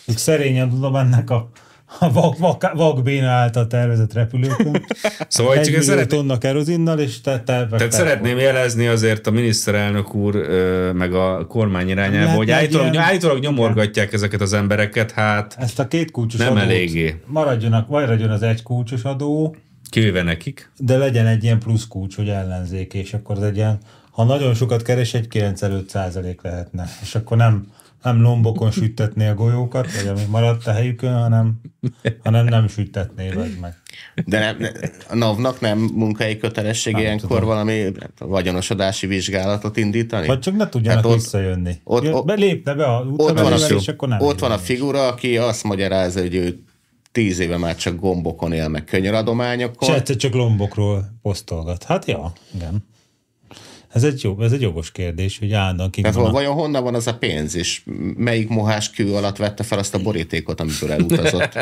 Ők szerényen tudom ennek a, a vak, vak, vakbéna által tervezett repülőkön. Szóval Egy millió szeretném, tonna kerozinnal, és te, te, te tehát szeretném jelezni azért a miniszterelnök úr ö, meg a kormány irányába, Lehetne hogy állítólag, ilyen- állítólag nyomorgatják ezeket az embereket, hát Ezt a két kulcsos Nem adót eléggé. Maradjon, maradjon az egy kulcsos adó, kivéve nekik. de legyen egy ilyen plusz kulcs, hogy ellenzék, és akkor az egy ilyen, ha nagyon sokat keres, egy 95 százalék lehetne. És akkor nem, nem lombokon süttetné a golyókat, vagy ami maradt a helyükön, hanem, hanem nem süttetné vagy meg. De nem, ne- a NAV-nak nem munkai kötelessége Nem ilyenkor tudom. valami tudom, vagyonosodási vizsgálatot indítani? Vagy csak ne tudjanak Hát ott- visszajönni. ott- ott- belépne be a ott van, a, és akkor nem. ott van a figura, aki azt magyarázza, hogy ő tíz éve már csak gombokon él, meg És könyöradományokon. egyszer csak lombokról posztolgat. Hát ja, igen. Ez egy, jó, ez egy jogos kérdés, hogy állandóan kik Tehát van vajon honnan van az a pénz, és melyik mohás kő alatt vette fel azt a borítékot, amiből elutazott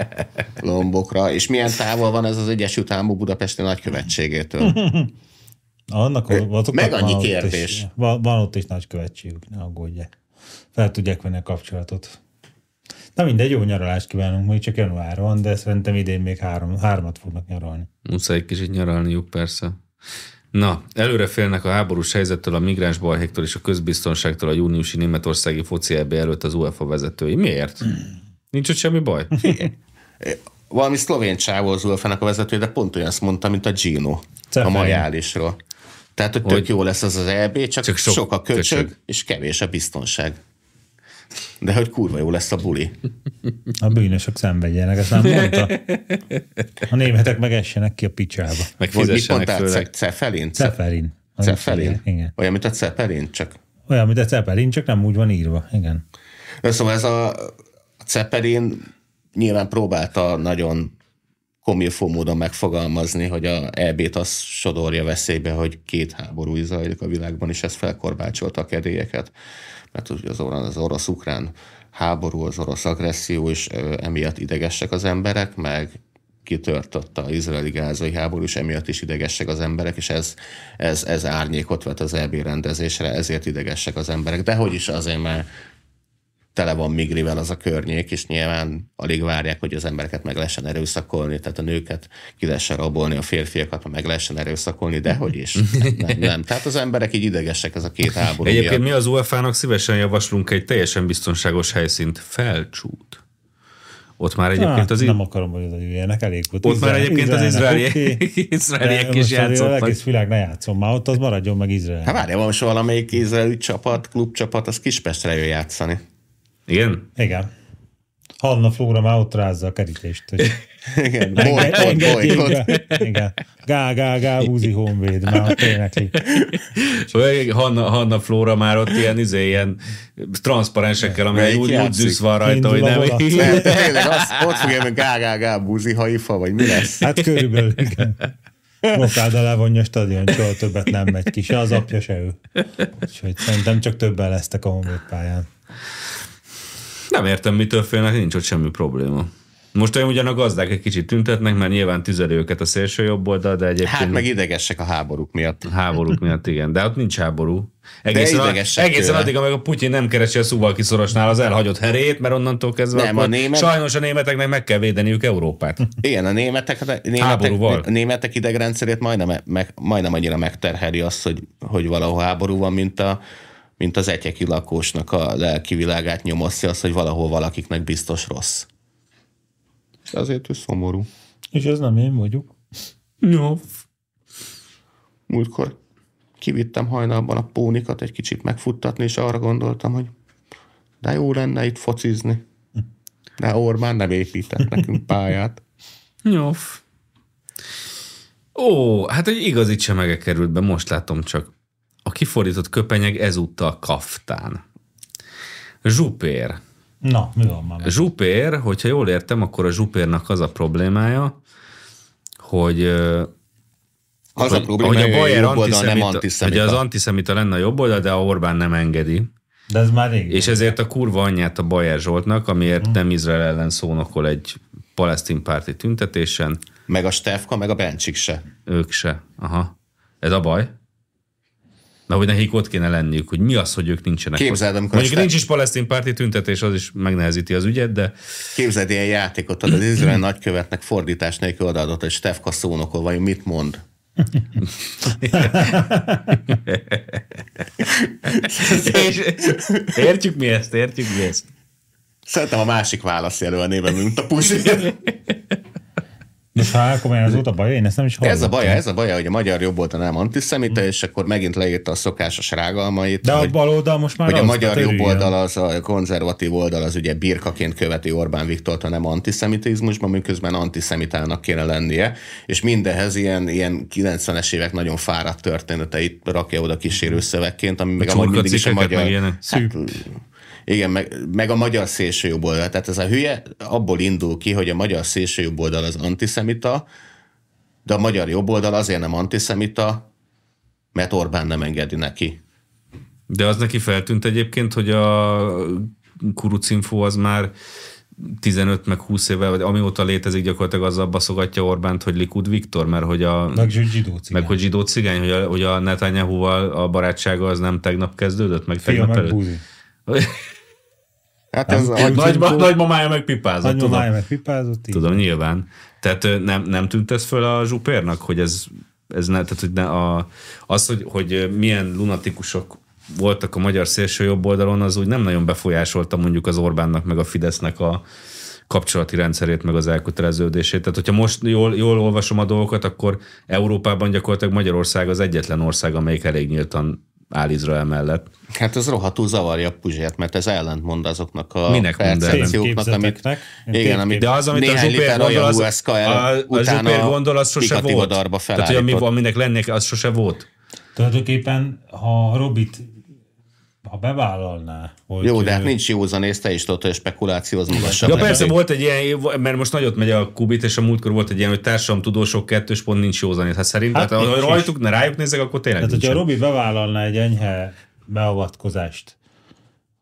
lombokra, és milyen távol van ez az Egyesült Államok Budapesti nagykövetségétől? Annak, meg annyi van ott kérdés. Is, van, van ott is nagykövetségük, ne aggódj. fel tudják venni a kapcsolatot. Na mindegy, jó nyaralást kívánunk, még csak január van, de szerintem idén még három, hármat fognak nyaralni. Muszáj egy kicsit nyaralniuk, persze. Na, előre félnek a háborús helyzettől, a migráns balhéktól és a közbiztonságtól a júniusi németországi foci EB előtt az UEFA vezetői. Miért? Nincs ott semmi baj? Valami szlovén csávó az UEFA-nak a vezető, de pont olyan azt mondta, mint a Gino Ceferin. a majálisról. Tehát, hogy tök Hogy- jó lesz az az EB, csak, Csak sok sok, a köcsög. köcsög, és kevés a biztonság. De hogy kurva jó lesz a buli. A bűnösök szenvedjenek, ezt nem mondta. A németek meg essenek ki a picsába. Meg Vagy mit fizessenek mondtál? Cefelin? Ce- Ceferin. Az Cefelin? Igen. Olyan, mint a Cepelin, csak Olyan, mint a Zeppelin, csak nem úgy van írva. Igen. De Szóval ez a, a Zeppelin nyilván próbálta nagyon komilfó módon megfogalmazni, hogy a EB-t az sodorja veszélybe, hogy két háború is zajlik a világban, és ez felkorbácsolta a kedélyeket. Mert ugye az, az orosz-ukrán háború, az orosz agresszió, és emiatt idegesek az emberek, meg kitörtött az izraeli gázai háború, és emiatt is idegesek az emberek, és ez, ez, ez árnyékot vet az EB rendezésre, ezért idegesek az emberek. De hogy is azért, mert tele van migrivel az a környék, és nyilván alig várják, hogy az embereket meg lehessen erőszakolni, tehát a nőket ki lehessen rabolni, a férfiakat meg lehessen erőszakolni, de hogy is. Nem, nem, nem. Tehát az emberek így idegesek ez a két háború Egyébként miatt. mi az UEFA-nak szívesen javaslunk egy teljesen biztonságos helyszínt, felcsút. Ott már egyébként Hát, az nem akarom, hogy oda jöjjenek, elég volt. Ott már egyébként az izraeli- oké. izraeliek is azért Az játszottak. egész világ ne játszom már, ott az maradjon meg Izrael. Hát várjál, van most valamelyik izraeli csapat, klubcsapat, az Kispestre jön játszani. Igen? Igen. Hanna Flóra már ott rázza a kerítést. Hogy Igen, engedjék bolykott. be. Igen. Gá, gá, gá, Buzi Honvéd. Már ott énekli. Vagy Hanna, Hanna Flóra már ott ilyen, izé, ilyen transzparensekkel, ami Melyik úgy, úgy düsz van rajta, hogy nem. Nem, tényleg, az, ott fogja jönni gá, gá, gá, buzi haifa, vagy mi lesz? Hát körülbelül, igen. Blokáda levonja a stadion, soha többet nem megy ki, se az apja, se ő. Úgyhogy szerintem csak többen lesztek a Honvéd pályán. Nem értem, mitől félnek, nincs ott semmi probléma. Most olyan ugyan a gazdák egy kicsit tüntetnek, mert nyilván tüzeli őket a szélső jobb oldal, de egyébként Hát meg idegesek a háborúk miatt. háborúk miatt igen. De ott nincs háború. Egészen, a, idegesek egészen addig, amíg a Putyin nem keresi a Suwalki szorosnál az elhagyott herét, mert onnantól kezdve Nem, a német- sajnos a németeknek meg kell védeniük Európát. Igen, a németek, a németek, a németek idegrendszerét majdnem, meg, majdnem annyira megterheli az, hogy, hogy valahol háború van, mint, a, mint az egyeki lakósnak a lelki világát nyomasztja az, hogy valahol valakiknek biztos rossz. De azért ő szomorú. És ez nem én vagyok. Jó. Múltkor kivittem hajnalban a pónikat egy kicsit megfuttatni, és arra gondoltam, hogy de jó lenne itt focizni. De Orbán nem épített nekünk pályát. Jó. Ó, hát egy igazi csemege került be, most látom csak. A kifordított köpenyeg ezúttal kaftán. Zsupér. Na, mi van már? Zsupér, hogyha jól értem, akkor a zsupérnak az a problémája, hogy Az a hogy, probléma, hogy a a Bayer jobb oldal nem antiszemita, hogy az antiszemita lenne a jobb oldal, de a Orbán nem engedi. De ez már rég. És ezért a kurva anyját a Bayer Zsoltnak, amiért nem Izrael ellen szónokol egy palesztin párti tüntetésen, Meg a Stefka, meg a Bencsik se. ők se. Aha. Ez a baj? Na, hogy nekik ott kéne lenniük, hogy mi az, hogy ők nincsenek Képzeld, amikor Mondjuk nincs is palesztin párti tüntetés, az is megnehezíti az ügyet, de Képzeld, ilyen játékot az izrael nagykövetnek fordítás nélkül odaadott, hogy Stefka szónokol, vagy mit mond? és, értjük mi ezt, értjük mi ezt. Szerintem a másik válaszjelöl a névem, mint a Pusi. Most ha komolyan az volt a baj, én ezt nem is hallottam. Ez a baja, ez a baja, hogy a magyar jobb oldal nem antiszemita, és akkor megint leírta a szokásos rágalmait. De a hogy, bal oldal most már hogy a magyar jobb oldal, az a konzervatív oldal, az ugye birkaként követi Orbán Viktort, ha nem antiszemitizmusban, miközben antiszemitának kéne lennie, és mindenhez ilyen, ilyen 90-es évek nagyon fáradt történeteit rakja oda kísérő szövegként, ami meg amúgy mindig is a magyar... Hát, igen, meg, meg a magyar szélső jobb oldal. Tehát ez a hülye abból indul ki, hogy a magyar szélső jobb oldal az antiszemita, de a magyar jobb oldal azért nem antiszemita, mert Orbán nem engedi neki. De az neki feltűnt egyébként, hogy a kurucinfo az már 15 meg 20 éve, vagy amióta létezik gyakorlatilag azzal baszogatja Orbánt, hogy Likud Viktor, mert hogy a... Meg zsidó cigány. meg hogy zsidó cigány, hogy a, hogy a Netanyahu-val a barátsága az nem tegnap kezdődött, meg Fia tegnap meg előtt. buzi. Hát ez a, Nagyma, nagymamája meg pipázott, tudom. Nagymamája meg pipázott. így. Tudom, nyilván. Tehát nem, nem tűnt ez föl a zsupérnak, hogy ez, ez ne, tehát, hogy ne a, az, hogy, hogy milyen lunatikusok voltak a magyar szélső jobb oldalon, az úgy nem nagyon befolyásolta mondjuk az Orbánnak meg a Fidesznek a kapcsolati rendszerét, meg az elköteleződését. Tehát, hogyha most jól, jól olvasom a dolgokat, akkor Európában gyakorlatilag Magyarország az egyetlen ország, amelyik elég nyíltan áll Izrael mellett. hát ez rohadtul zavarja a Puzsért, mert ez ellentmond azoknak a Minek percepcióknak, amit, igen, amit De az, amit a néhány Zsupér liter gondol, az, a, el, a utána Zsupér gondol, az sose volt. darba Tehát, hogy ami, aminek lennék, az sose volt. Tulajdonképpen, ha Robit ha bevállalná, hogy... Jó, de hát nincs józanész, te is tudod, hogy a spekuláció az magasabb. Ja, persze volt egy ilyen, mert most nagyot megy a kubit, és a múltkor volt egy ilyen, hogy társadalom tudósok kettős pont nincs józanét. Hát szerintem, Hát hát, ha rajtuk, ne rájuk nézek, akkor tényleg Tehát, hogyha. Robi bevállalna egy enyhe beavatkozást,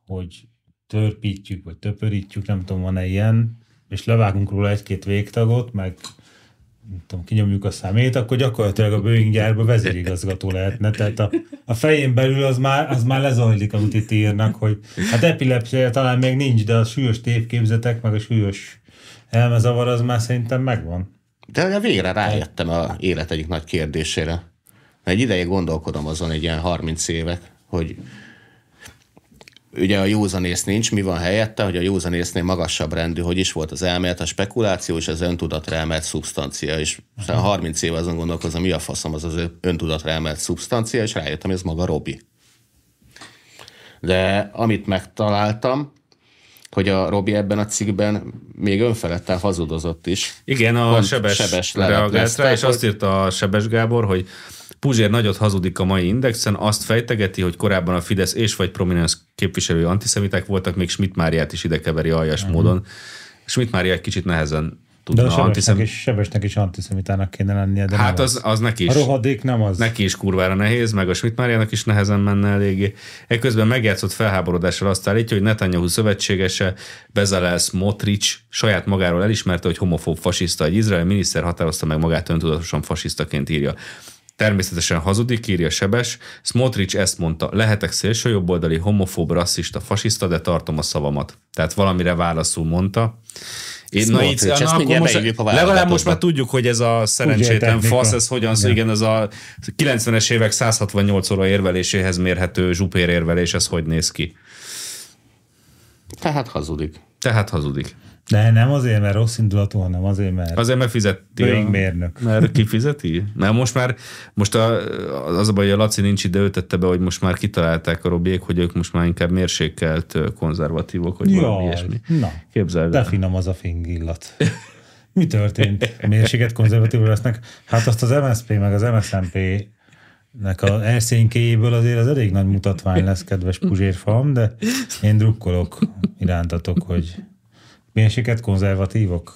hogy törpítjük, vagy töpörítjük, nem tudom, van-e ilyen, és levágunk róla egy-két végtagot, meg tudom, kinyomjuk a szemét, akkor gyakorlatilag a Boeing gyárba vezérigazgató lehetne. Tehát a, a fején belül az már, az már lezajlik, amit itt írnak, hogy hát epilepsia talán még nincs, de a súlyos tévképzetek, meg a súlyos elmezavar az már szerintem megvan. De ugye végre rájöttem a élet egyik nagy kérdésére. Egy ideje gondolkodom azon egy ilyen 30 évek, hogy ugye a józanész nincs, mi van helyette, hogy a józanésznél magasabb rendű, hogy is volt az elmélet, a spekuláció és az öntudatra emelt szubstancia, és aztán 30 éve azon gondolkozom, mi a faszom az az öntudatra emelt szubstancia, és rájöttem, ez maga Robi. De amit megtaláltam, hogy a Robi ebben a cikkben még önfeledten hazudozott is. Igen, a Pont Sebes, Sebes reagált rá, és azt írta a Sebes Gábor, hogy Puzsér nagyot hazudik a mai indexen, azt fejtegeti, hogy korábban a Fidesz és vagy prominens képviselői antiszemiták voltak, még Schmidt Máriát is ide keveri aljas uh-huh. módon. Schmidt Mária egy kicsit nehezen De tudna a sebesnek antiszem... is, sebesnek is antiszemitának kéne lennie, de Hát az, az neki A is. rohadék nem az. Neki is kurvára nehéz, meg a Schmidt Máriának is nehezen menne eléggé. Ekközben megjátszott felháborodással azt állítja, hogy Netanyahu szövetségese Bezalel Smotrich saját magáról elismerte, hogy homofób fasiszta. Egy izraeli miniszter határozta meg magát öntudatosan fasisztaként írja. Természetesen hazudik, írja Sebes. Smotrich ezt mondta, lehetek szélsőjobboldali, homofób, rasszista, fasiszta, de tartom a szavamat. Tehát valamire válaszul mondta. Én, na, így, na, akkor most, legalább most már tudjuk, hogy ez a szerencsétlen fasz, ez hogyan, igen. igen, ez a 90-es évek 168 óra érveléséhez mérhető zsupér érvelés, ez hogy néz ki. Tehát hazudik. Tehát hazudik. De nem azért, mert rossz indulatú, hanem azért, mert Azért, mert fizeti. A- mérnök. Mert ki fizeti? Mert most már, most a, az a baj, hogy a Laci nincs ide, ő tette be, hogy most már kitalálták a Robiék, hogy ők most már inkább mérsékelt konzervatívok, vagy valami Jaj, ilyesmi. na, Képzeld de finom az a fingillat. Mi történt? Mérséget konzervatívok lesznek? Hát azt az MSZP meg az MSZNP nek a erszénykéjéből azért az elég nagy mutatvány lesz, kedves Puzsérfam, de én drukkolok irántatok, hogy mérséget konzervatívok.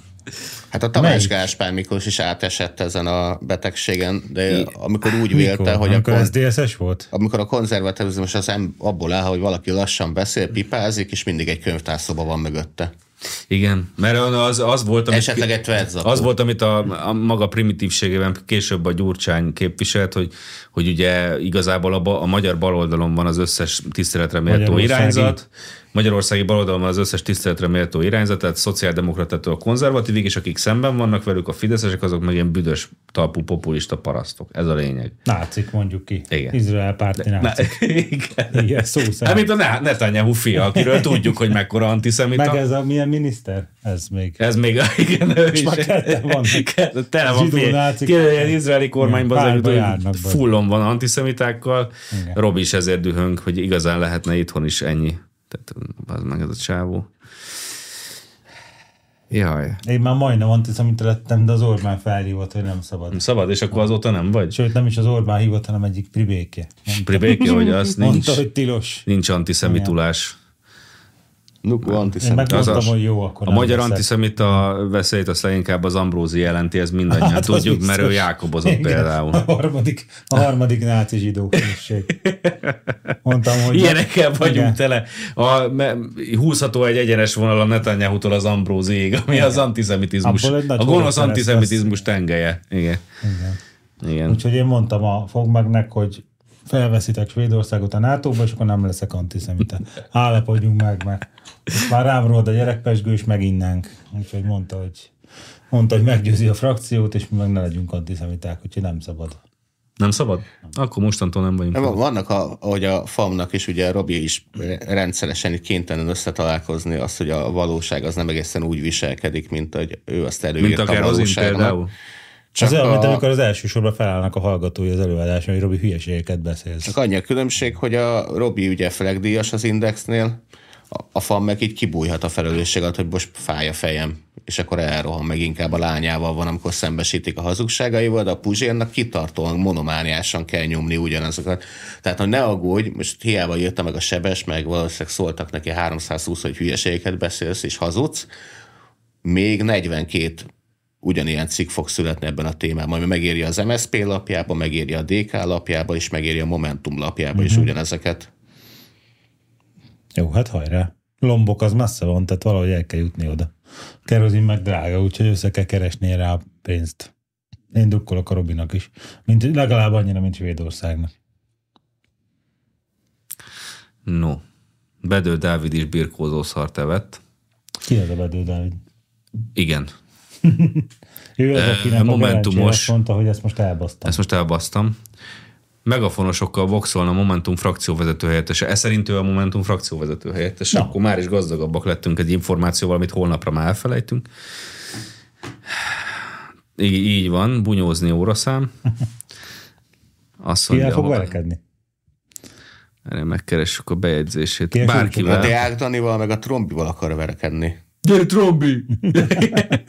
Hát a Tamás Melyik? Gáspár Miklós is átesett ezen a betegségen, de amikor úgy vélte, Mikor? hogy a, Amikor kon- SZDSZ-es volt? amikor a konzervatívizmus az abból áll, hogy valaki lassan beszél, pipázik, és mindig egy könyvtárszoba van mögötte. Igen, mert az, az volt, amit, Esetleg egy az volt, amit a, a maga primitívségében később a Gyurcsány képviselt, hogy, hogy ugye igazából a, ba, a magyar baloldalon van az összes tiszteletre méltó irányzat, Magyarországi baloldalon van az összes tiszteletre méltó irányzat, tehát szociáldemokratától a konzervatívig, és akik szemben vannak velük, a fideszesek, azok meg ilyen büdös talpú populista parasztok. Ez a lényeg. Nácik, mondjuk ki. Igen. Izrael párti Na, nácik. igen. Igen, szó szerint. Hát, mint a Ne- Netanyahu fia, akiről tudjuk, hogy mekkora antiszemita. Meg ez a milyen miniszter? Ez még. Ez még, igen, is. már ketten vannak. Tele van, ilyen izraeli kormányban az fullon van antiszemitákkal. Robi is ezért dühöng, hogy igazán lehetne itthon is ennyi. Tehát az meg ez a csávó. Jaj. Én már majdnem antiszemita lettem, de az Orbán felhívott, hogy nem szabad. Szabad, és akkor azóta nem vagy? Sőt, nem is az Orbán hívott, hanem egyik pribéke. Nem Pribéki, hogy az nincs, Mondta, hogy tilos. nincs antiszemitulás. Nuku antiszemita. Az a- hogy jó, akkor A magyar veszek. antiszemita veszélyt azt leginkább az Ambrózi jelenti, ez mindannyian Hát tudjuk, mert ő. Jákobozott Igen, például. A harmadik, a harmadik náci zsidó. Mondtam, hogy... Ilyenekkel vagyunk Igen. tele. A, me, húzható egy egyenes vonal a Netanyahu-tól az Ambróziig, ami az antiszemitizmus. A gonosz antiszemitizmus tengelye. Igen. Igen. Igen. Úgyhogy én mondtam a Fogmagnek, hogy felveszitek Svédországot a NATO-ba, és akkor nem leszek antiszemita. Állapodjunk meg, mert most már rám rohad a gyerekpesgő, és meginnánk. Úgyhogy mondta, hogy, mondta, hogy meggyőzi a frakciót, és mi meg ne legyünk antiszemiták, úgyhogy nem szabad. Nem szabad? Akkor mostantól nem vagyunk. Nem, vannak, a, ahogy a FAM-nak is, ugye Robi is rendszeresen kénytelen összetalálkozni azt, hogy a valóság az nem egészen úgy viselkedik, mint hogy ő azt Mint előírta a a valóságnak. például. Csak az olyan, mint a- amikor az első sorban felállnak a hallgatói az előadáson, hogy Robi hülyeségeket beszélsz. Csak annyi a különbség, hogy a Robi ugye flegdíjas az Indexnél, a, FAM meg így kibújhat a felelősség alatt, hogy most fáj a fejem, és akkor elrohan meg inkább a lányával van, amikor szembesítik a hazugságaival, de a Puzsérnak kitartóan, monomániásan kell nyomni ugyanazokat. Tehát, hogy ne aggódj, most hiába írta meg a sebes, meg valószínűleg szóltak neki 320, hogy hülyeségeket beszélsz és hazudsz, még 42 ugyanilyen cikk fog születni ebben a témában, ami megéri az MSZP lapjába, megéri a DK lapjába, és megéri a Momentum lapjába is ugyanezeket. Jó, hát hajrá. Lombok az messze van, tehát valahogy el kell jutni oda. Kerozin meg drága, úgyhogy össze kell keresni rá a pénzt. Én drukkolok a Robinak is. Mint, legalább annyira, mint Svédországnak. No. Bedő Dávid is birkózó szart evett. Ki az a Bedő Dávid? Igen. Ő az, akinek a Momentumos. Azt mondta, hogy ezt most elbasztam. Ezt most elbasztam. Megafonosokkal boxolna a Momentum frakcióvezető helyettese. Ez szerint ő a Momentum frakcióvezető helyettese. Na. Akkor már is gazdagabbak lettünk egy információval, amit holnapra már elfelejtünk. Így, így van, bunyózni óraszám. Azt Ki el mondja, fog verekedni? erre megkeressük a bejegyzését. Ki a A Bárkivel. Deák Danival, meg a Trombival akar verekedni. Gyere, Trombi!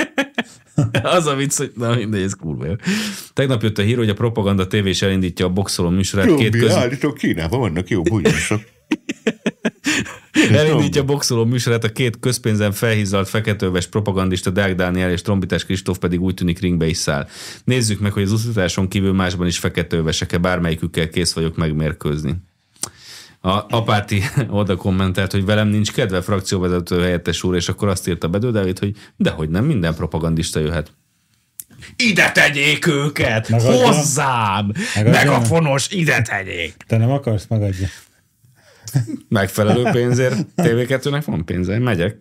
az a vicc, hogy na mindegy, ez kurva jó. Tegnap jött a hír, hogy a Propaganda TV is elindítja a boxoló műsorát. Két Trombi, köz... állítok, Kínában vannak jó bunyósok. Elindítja a boxoló műsorát a két közpénzen felhízalt feketőves propagandista Deák Dániel és Trombitás Kristóf pedig úgy tűnik ringbe is száll. Nézzük meg, hogy az utatáson kívül másban is feketővesek-e, bármelyikükkel kész vagyok megmérkőzni. A apáti oda kommentelt, hogy velem nincs kedve frakcióvezető helyettes úr, és akkor azt írta Bedő Dávid, hogy dehogy nem, minden propagandista jöhet. Ide tegyék őket! Megadja? Hozzám! Megadja? Megafonos, ide tegyék! Te nem akarsz, megadja. Megfelelő pénzért TV2-nek van pénze, én megyek.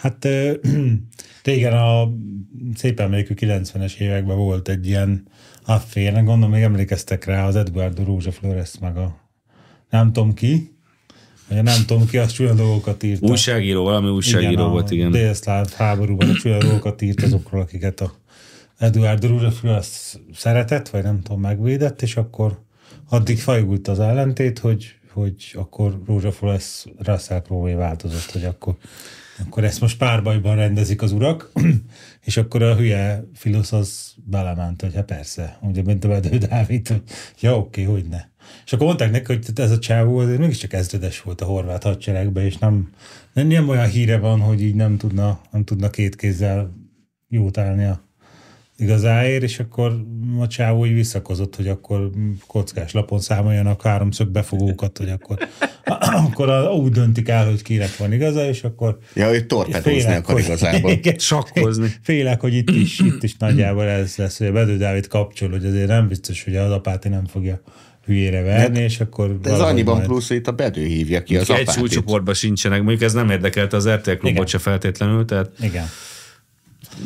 Hát régen a szép emlékű 90-es években volt egy ilyen affér, gondolom még emlékeztek rá, az Eduardo Rózsa Flores meg a nem tudom ki, vagy nem tudom ki, az csúnya dolgokat írta. Újságíró, valami újságíró igen, volt, igen. Délszláv háborúban a csúnya dolgokat írt azokról, akiket a Rózsa Flores szeretett, vagy nem tudom, megvédett, és akkor addig fajult az ellentét, hogy, hogy akkor Rózsa Flores Russell Crowe változott, hogy akkor, akkor ezt most párbajban rendezik az urak, és akkor a hülye filosz az belement, hogy hát persze, ugye mint a Bedő Dávid, hogy ja oké, hogy ne. És akkor mondták neki, hogy ez a csávó azért mégiscsak ezredes volt a horvát hadseregben, és nem, nem, nem olyan híre van, hogy így nem tudna, nem tudna két kézzel jót állni a igazáért, és akkor a csávó így visszakozott, hogy akkor kockás lapon számoljanak háromszög befogókat, hogy akkor, akkor úgy döntik el, hogy kinek van igaza, és akkor Ja, hogy torpedózni akar hogy- igazából. Igen. Sakkozni. Félek, hogy itt is, itt is nagyjából ez lesz, hogy a Bedő Dávid kapcsol, hogy azért nem biztos, hogy az apáti nem fogja hülyére verni, és akkor De ez annyiban majd- plusz, hogy itt a Bedő hívja ki az egy apátit. súlycsoportban sincsenek, mondjuk ez nem érdekelte az RTL klubot Igen. se feltétlenül, tehát, Igen.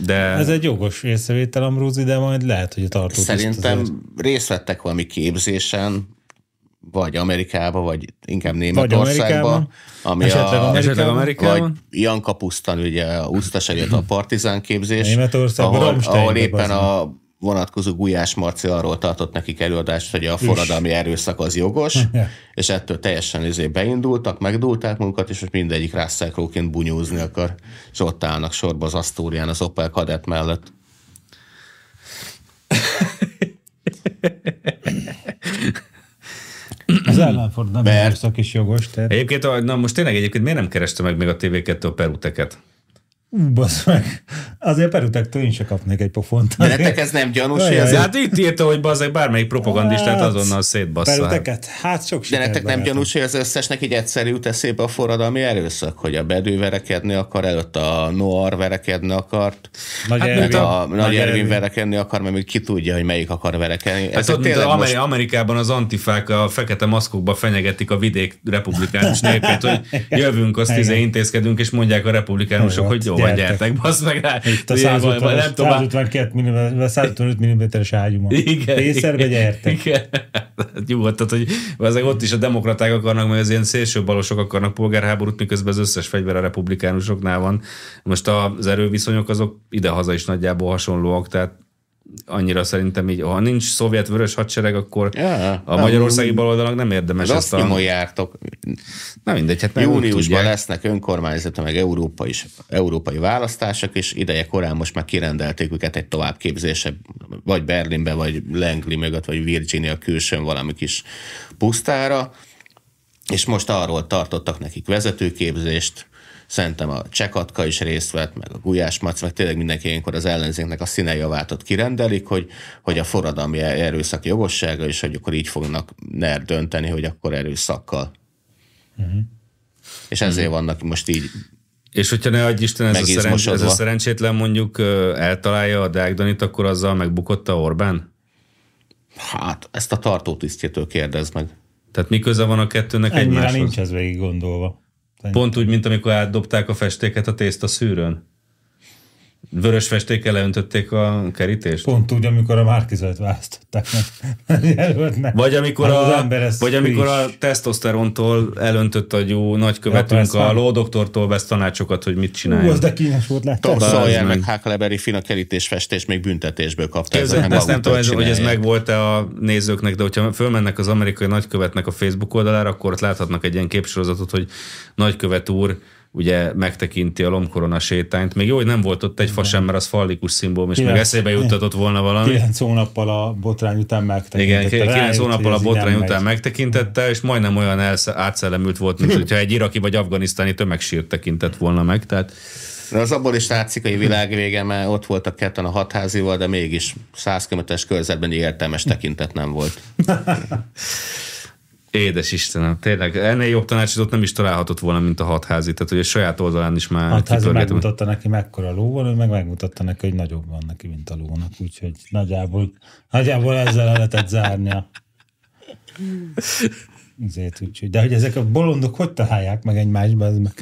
de Ez egy jogos észrevétel, Amrózi, de majd lehet, hogy a tartó Szerintem részt vettek valami képzésen, vagy Amerikába, vagy inkább Németországba, ami esetleg a, Amerikában. esetleg vagy Amerikában. Jan Kapusztan, ugye a Usztas egyet a partizán képzés, Németországban, ahol, ahol éppen a vonatkozó Gulyás Marci arról tartott nekik előadást, hogy a forradalmi erőszak az jogos, és ettől teljesen izé beindultak, megdulták magukat, és most mindegyik rászálkróként bunyózni akar, és ott állnak sorba az Asztórián, az Opel Kadett mellett. Az Mert- erőszak is jogos, tehát Egyébként, na most tényleg egyébként miért nem kereste meg még a TV2 a peruteket? Ú, basz meg. Azért perutektől én se kapnék egy pofont. De nektek ez nem gyanús, hogy Jaj, De hát itt írta, hogy bazeg bármelyik propagandistát Hát, azonnal szétbasszál. Peruteket? Hát sok De nektek nem gyanús, hogy az összesnek így egyszerű jut eszébe a forradalmi erőszak, hogy a Bedő verekedni akar, előtt a Noir verekedni akart, Nagy Hát, Ervin. a Nagy Ervin Ervin. verekedni akar, mert még ki tudja, hogy melyik akar verekedni. Hát ott, mint tényleg Ameri- most- Amerikában az antifák a fekete maszkokba fenyegetik a vidék republikánus népét, hogy jövünk, azt izé intézkedünk, és mondják a republikánusok, hogy jó, Gyertek. gyertek, bassz meg rá. Itt a Ilyen, 150, vagy- nem tudom, 152 mm, vagy 155 mm-es ágyuma. igen. Észerbe gyertek. Igen. Nyugodtan, hogy azért ott is a demokraták akarnak, meg az ilyen szélső balosok akarnak polgárháborút, miközben az összes fegyver a republikánusoknál van. Most az erőviszonyok azok ide-haza is nagyjából hasonlóak, tehát annyira szerintem így, ha nincs szovjet vörös hadsereg, akkor Ja, a magyarországi baloldalnak nem érdemes ezt a... jártok. Na mindegy, hát úgy Júniusban lesznek önkormányzata, meg Európa is, európai választások, és ideje korán most már kirendelték őket egy továbbképzése, vagy Berlinbe, vagy Langley mögött, vagy Virginia külsőn valami kis pusztára, és most arról tartottak nekik vezetőképzést, Szerintem a Csekatka is részt vett, meg a Gulyás Mac, meg tényleg mindenki ilyenkor az ellenzéknek a színejavát kirendelik, hogy, hogy a forradalmi erőszak jogossága, és hogy akkor így fognak NER dönteni, hogy akkor erőszakkal. Uh-huh. És ezért vannak most így És hogyha ne adj Isten, ez a, szerencs, ez a szerencsétlen mondjuk eltalálja a Deák Danit, akkor azzal megbukotta Orbán? Hát, ezt a tartótisztjétől kérdez meg. Tehát mi köze van a kettőnek Ennyire egymáshoz? nincs ez végig gondolva. Pont úgy, mint amikor átdobták a festéket a tészta szűrőn. Vörös festékkel leöntötték a kerítést? Pont úgy, amikor a Márkizajt választották meg. Vagy amikor, Hát az a, ember ez vagy amikor a friss. tesztoszterontól elöntött agyú Ja, nagykövetünk persze. a lódoktortól vesz tanácsokat, hogy mit csináljon. az de kínos volt, Tom láttad? Sawyer meg. Huckleberry Finn a kerítésfestést még büntetésből kapta. Ezek meg ezt nem tudom, ez, hogy ez megvolt-e a nézőknek, de hogyha fölmennek az amerikai nagykövetnek a Facebook oldalára, akkor ott láthatnak egy ilyen képsorozatot, hogy nagykövet úr ugye megtekinti a lomkorona sétányt. Még jó, hogy nem volt ott egy fa sem, mert az fallikus szimbólum, és még Igen. eszébe juttatott volna valami. Kilenc hónappal a botrány után megtekintette. Igen, kilenc Rájött, hónappal hogy a botrány után megy. megtekintette, és majdnem olyan elsz- átszellemült volt, mint hogyha egy iraki vagy afganisztáni tömegsírt tekintett volna meg. Tehát De az abból is látszik, hogy a világ vége, mert ott voltak ketten a hatházival, de mégis 100 km-es körzetben egy értelmes tekintet nem volt. édes Istenem, tényleg ennél jobb tanácsadót nem is találhatott volna, mint a hatházi. Tehát, hogy a saját oldalán is már kipörgetem. megmutatta neki, mekkora ló van, ő meg megmutatta neki, hogy nagyobb van neki, mint a lónak. Úgyhogy nagyjából, nagyjából ezzel el lehetett zárnia. Ezért, úgyhogy, de hogy ezek a bolondok hogy találják meg egymásba? Ez meg.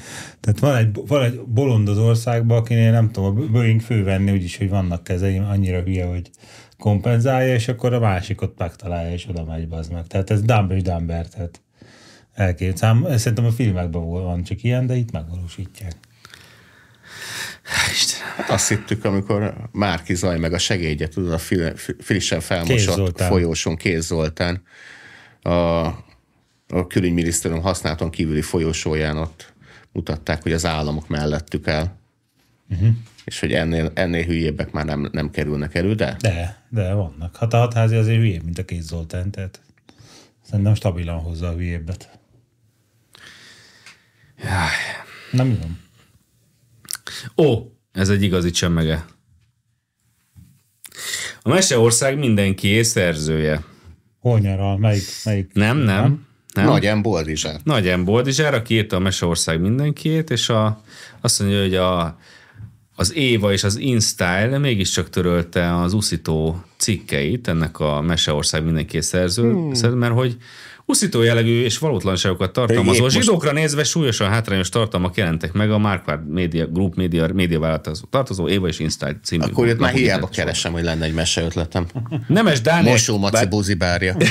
Tehát van egy, van egy bolond az országban, akinél nem tudom, a Boeing fővenni úgyis, hogy vannak kezeim, annyira hülye, hogy kompenzálja, és akkor a másik ott megtalálja, és oda megy az meg. Tehát ez Dumb és Dumber, tehát elkép. Szám, szerintem a filmekben van csak ilyen, de itt megvalósítják. Istenem. Hát azt hittük, amikor Márki Zaj meg a segédje, tudod, a fil- fi- frissen Kéz felmosott Zoltán. folyóson Kéz Zoltán a, a külügyminisztérium használaton kívüli folyósóján ott mutatták, hogy az államok mellettük el. Uh-huh. És hogy ennél, ennél hülyébbek már nem, nem kerülnek elő, de De, de vannak. Hát a hatházi azért hülyébb, mint a Kéz Zoltán, tehát szerintem stabilan hozza a hülyébbet. Jaj. Nem mi van? Ó, ez egy igazi csemmege. A Meseország mindenkié szerzője. Hol nyaral? Melyik? melyik? Nem, nem. nem. Nagy M. Boldizsár. Nagy M. Boldizsár, aki írta a Meseország mindenkiét, és a, azt mondja, hogy a, az Éva és az InStyle mégiscsak törölte az uszító cikkeit ennek a Meseország mindenki szerző, hmm. mert hogy uszító jellegű és valótlanságokat tartalmazó, zsidókra nézve súlyosan hátrányos tartalmak jelentek meg a Marquardt Media Group média vállalathoz tartozó Éva és InStyle című. Akkor itt már hiába keresem, hogy lenne egy meseötletem. Nemes Dániel... Mosó Maci buzibárja.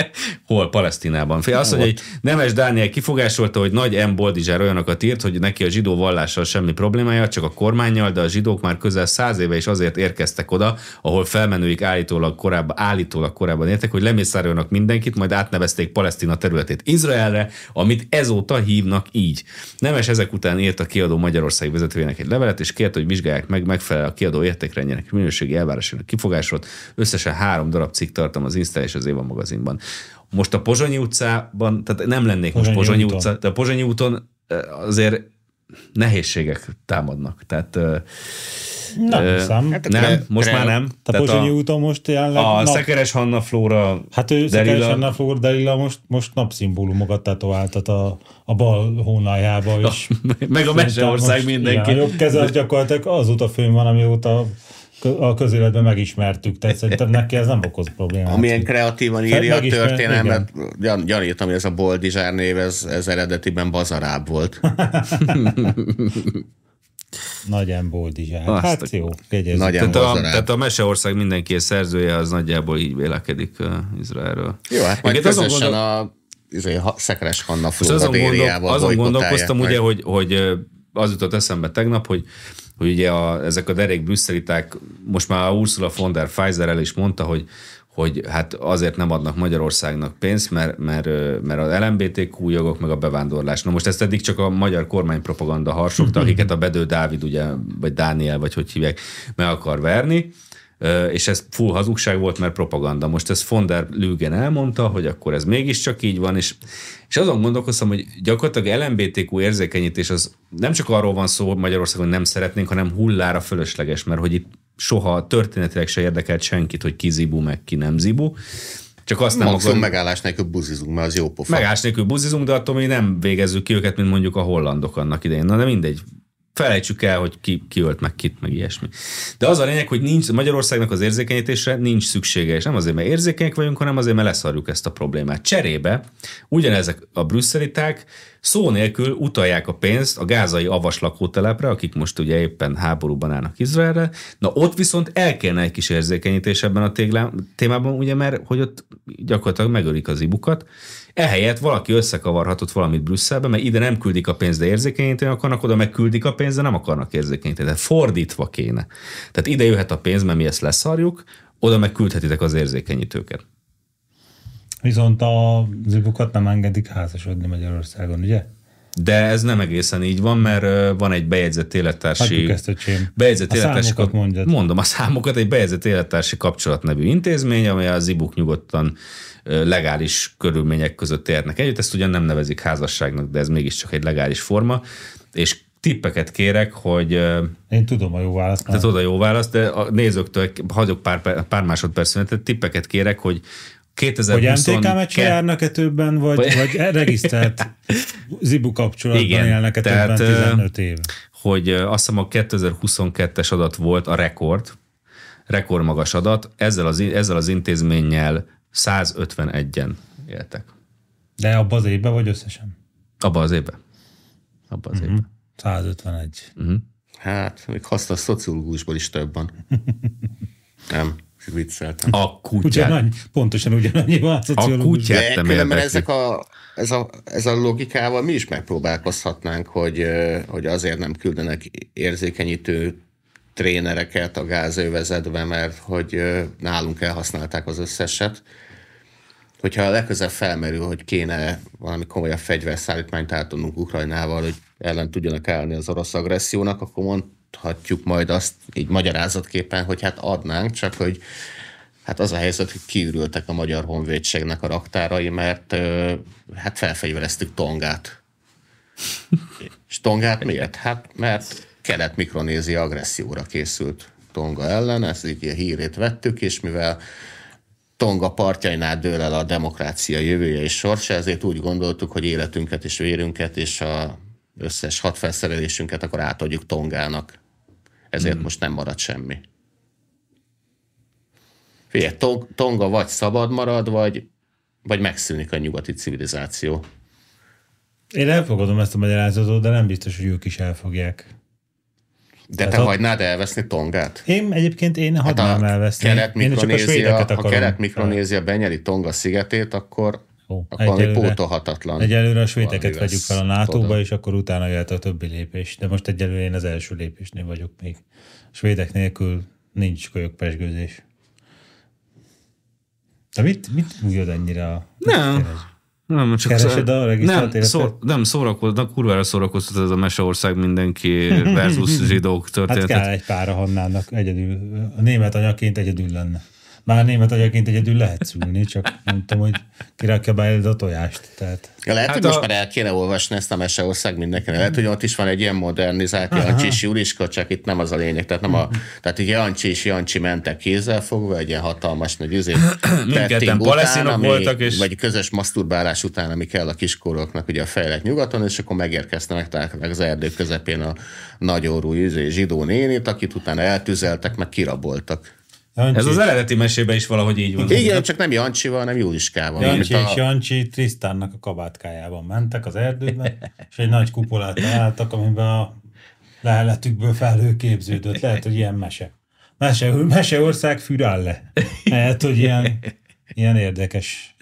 Hol? Palesztinában. Fél azt mondja, hogy Nemes Dániel kifogásolta, hogy Nagy M. Boldizsár olyanokat írt, hogy neki a zsidó vallással semmi problémája, csak a kormányjal, de a zsidók már közel száz éve is azért érkeztek oda, ahol felmenőik állítólag korábban, állítólag korábban értek, hogy lemészároljanak mindenkit, majd átnevezték Palesztina területét Izraelre, amit ezóta hívnak így. Nemes ezek után írt a kiadó Magyarország vezetőjének egy levelet, és kérte, hogy vizsgálják meg megfelel a kiadó értékrendjének minőségi elvárásának kifogásolt. Összesen három darab cikk tartom az Insta és az Éva magazinban. Most a Pozsonyi utcában, tehát nem lennék most Pozsonyi Pozsonyi úton. utca, de a Pozsonyi úton azért nehézségek támadnak. Tehát Nem Ö, hiszem. hát nem, Re- most Re- már nem. A Tehát Pozsonyi úton most jelenleg a nap, Szekeres Hanna Flóra Hát ő Delila- Szekeresen Flór Delila most, most napszimbólumokat tetováltat a, a bal hónaljába is. meg a Meseország mindenki. Igen, a jobb keze az gyakorlatilag azóta fönn van, amióta a közéletben megismertük, tehát szerintem neki ez nem okoz problémát. Amilyen kreatívan írja a történelmet, gyan, gyanítom, hogy ez a Boldizsár név, ez, ez eredetiben bazaráb volt. Nagy emboldizsák. Azt Hát jó, jegyezzük. Nagy Tehát a, tehát a Meseország mindenki a szerzője, az nagyjából így vélekedik uh, Izraelről. Jó, hát majd azon közösen gondol- a izé, Szekeres Hanna Flóra azon, gondol, azon gondolkoztam, majd. ugye, hogy, hogy az jutott eszembe tegnap, hogy, hogy ugye a, ezek a derék brüsszeliták, most már a Ursula von der Pfizer el is mondta, hogy, hogy hát azért nem adnak Magyarországnak pénzt, mert, mert, mert az LMBTQ jogok, meg a bevándorlás. Na most ezt eddig csak a magyar kormánypropaganda harsogta, akiket a Bedő Dávid, ugye, vagy Dániel, vagy hogy hívják, meg akar verni. És ez full hazugság volt, mert propaganda. Most ezt von der Lügen elmondta, hogy akkor ez mégiscsak így van, és, és azon gondolkoztam, hogy gyakorlatilag LMBTQ érzékenyítés az nem csak arról van szó Magyarországon, hogy nem szeretnénk, hanem hullára fölösleges, mert hogy itt soha történetileg se érdekelt senkit, hogy ki zibu, meg ki nem zibu. Csak azt nem Maximum akar, megállás nélkül buzizunk, mert az jó pofa. Megás nélkül buzizunk, de attól még nem végezzük ki őket, mint mondjuk a hollandok annak idején. Na de mindegy. Felejtsük el, hogy ki, ki ölt meg kit, meg ilyesmi. De az a lényeg, hogy nincs, Magyarországnak az érzékenyítésre nincs szüksége, és nem azért, mert érzékenyek vagyunk, hanem azért, mert leszarjuk ezt a problémát. Cserébe ugyanezek a brüsszeliták szó nélkül utalják a pénzt a gázai avas lakótelepre, akik most ugye éppen háborúban állnak Izraelre. Na ott viszont el kellene egy kis érzékenyítés ebben a téglám, témában, ugye, mert hogy ott gyakorlatilag megölik az ibukat. Ehelyett valaki összekavarhatott valamit Brüsszelbe, mert ide nem küldik a pénzt, de érzékenyíteni akarnak, oda meg küldik a pénzt, de nem akarnak érzékenyíteni. Tehát fordítva kéne. Tehát ide jöhet a pénz, mert mi ezt leszarjuk, oda meg küldhetitek az érzékenyítőket. Viszont a zibukat nem engedik házasodni Magyarországon, ugye? De ez nem egészen így van, mert van egy bejegyzett élettársi... Ezt, öcsém. Bejegyzett A élettársi számokat mondjad. Mondom a számokat, egy bejegyzett élettársi kapcsolat nevű intézmény, amely az ibuk nyugodtan legális körülmények között érnek együtt. Ezt ugyan nem nevezik házasságnak, de ez mégiscsak egy legális forma. És tippeket kérek, hogy Én tudom a jó választ. tehát oda jó válasz, de a nézőktől hagyok pár, pár másodperc szünetet, tippeket kérek, hogy Hogy 2022... MTK meccse járnak-e többen, vagy, Vagy- regisztrált zibu kapcsolatban Igen, élnek-e tehát, többen ö, 15 éve? hogy azt hiszem a 2022-es adat volt a rekord, rekordmagas adat, ezzel az, ezzel az intézménnyel 151-en éltek. De abban az évben vagy összesen? Abban az évben. Abban az évben. 151. Hát, még hasznos szociológusból is több van. nem, vicceltem. A kutyát. Ugyanannyi, pontosan ugyanannyi van a A szociológus. kutyát De nem érdekli. ezek a, ez, a, ez a logikával mi is megpróbálkozhatnánk, hogy, hogy azért nem küldenek érzékenyítő trénereket a gázövezetbe, mert hogy nálunk elhasználták az összeset. Hogyha legközelebb felmerül, hogy kéne valami komolyabb fegyverszállítmányt átadnunk Ukrajnával, hogy ellen tudjanak állni az orosz agressziónak, akkor mondhatjuk majd azt így magyarázatképpen, hogy hát adnánk, csak hogy Hát az a helyzet, hogy kiürültek a Magyar Honvédségnek a raktárai, mert hát felfegyvereztük Tongát. És Tongát miért? Hát mert Kelet-Mikronézia agresszióra készült Tonga ellen, ezt így a hírét vettük, és mivel Tonga partjainál dől el a demokrácia jövője és sorsa, ezért úgy gondoltuk, hogy életünket és vérünket és a összes hadfelszerelésünket akkor átadjuk Tongának. Ezért hmm. most nem marad semmi. Figyelj, Tong- Tonga vagy szabad marad, vagy, vagy megszűnik a nyugati civilizáció. Én elfogadom ezt a magyarázatot, de nem biztos, hogy ők is elfogják. De te Tehát a- hagynád elveszni Tongát? Én egyébként én Hát hagynám elveszni. Én csak a svédeket ha akarom. Kelet-Mikronézia benyeli Tonga szigetét, akkor, Ó, akkor egyelőre- pótolhatatlan. Egyelőre a svédeket vegyük fel a NATO-ba, és akkor utána jöhet a többi lépés. De most egyelőre én az első lépésnél vagyok még. A svédek nélkül nincs kölyökpesgőzés. De mit, mit újod ennyire a... Nem. Nem, csak Keresed a nem, szó, nem szórakoznak, kurvára szórakoztat ez a Meseország mindenki versus zsidók Hát történetet. kell egy pár a Hannának egyedül. A német anyaként egyedül lenne. Bár német agyaként egyedül lehet szülni, csak tudom, hogy kirakja be a tojást. Tehát... Ja, lehet, Hát hogy a- most már el kéne olvasni ezt a Meseország mindenkinek. Lehet, hogy ott is van egy ilyen modernizált Jancsis Juliska, csak itt nem az a lényeg. Tehát, nem a, tehát így Jancsi és Jancsi mentek kézzel fogva, egy ilyen hatalmas nagy izé, Mindketten palesztinok után, ami- voltak, és- Vagy közös masturbálás után, ami kell a kiskoroknak ugye a fejlett nyugaton, és akkor megérkeztek, megtalálták az erdő közepén a nagyorú izé, zsidó nénit, akit utána eltüzeltek, meg kiraboltak. Jancsi, Ez az eredeti mesében is valahogy így van. Igen, csak nem Jancsival, hanem Juliskával. Jancsi és Jancsi Trisztánnak a kabátkájában mentek az erdőbe, és egy nagy kupolát találtak, amiben a leheletükből felhő képződött. Lehet, hogy ilyen mese. Mese, Meseország fürál le. Lehet, hogy ilyen, ilyen érdekes.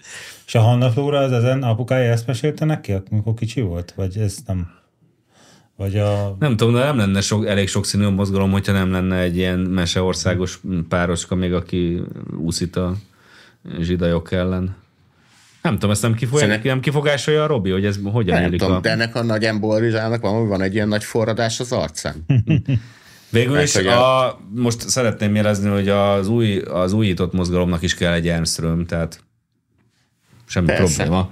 És a Hanna Flóra az ezen apukája ezt mesélte neki, amikor kicsi volt? Vagy ez nem? Vagy a... Nem tudom, de nem lenne sok, elég sokszínű a mozgalom, hogyha nem lenne egy ilyen meseországos pároska még, aki úszít a zsidajok ellen. Nem tudom, ezt nem, kifog, Szerintem- nem kifogásolja a Robi, hogy ez hogyan Nem tudom, a... de ennek a nagy emborizsának van, van egy ilyen nagy forradás az arcán. Végül is a, most szeretném jelezni, hogy az, új, az újított mozgalomnak is kell egy Ernström, tehát semmi Persze. probléma.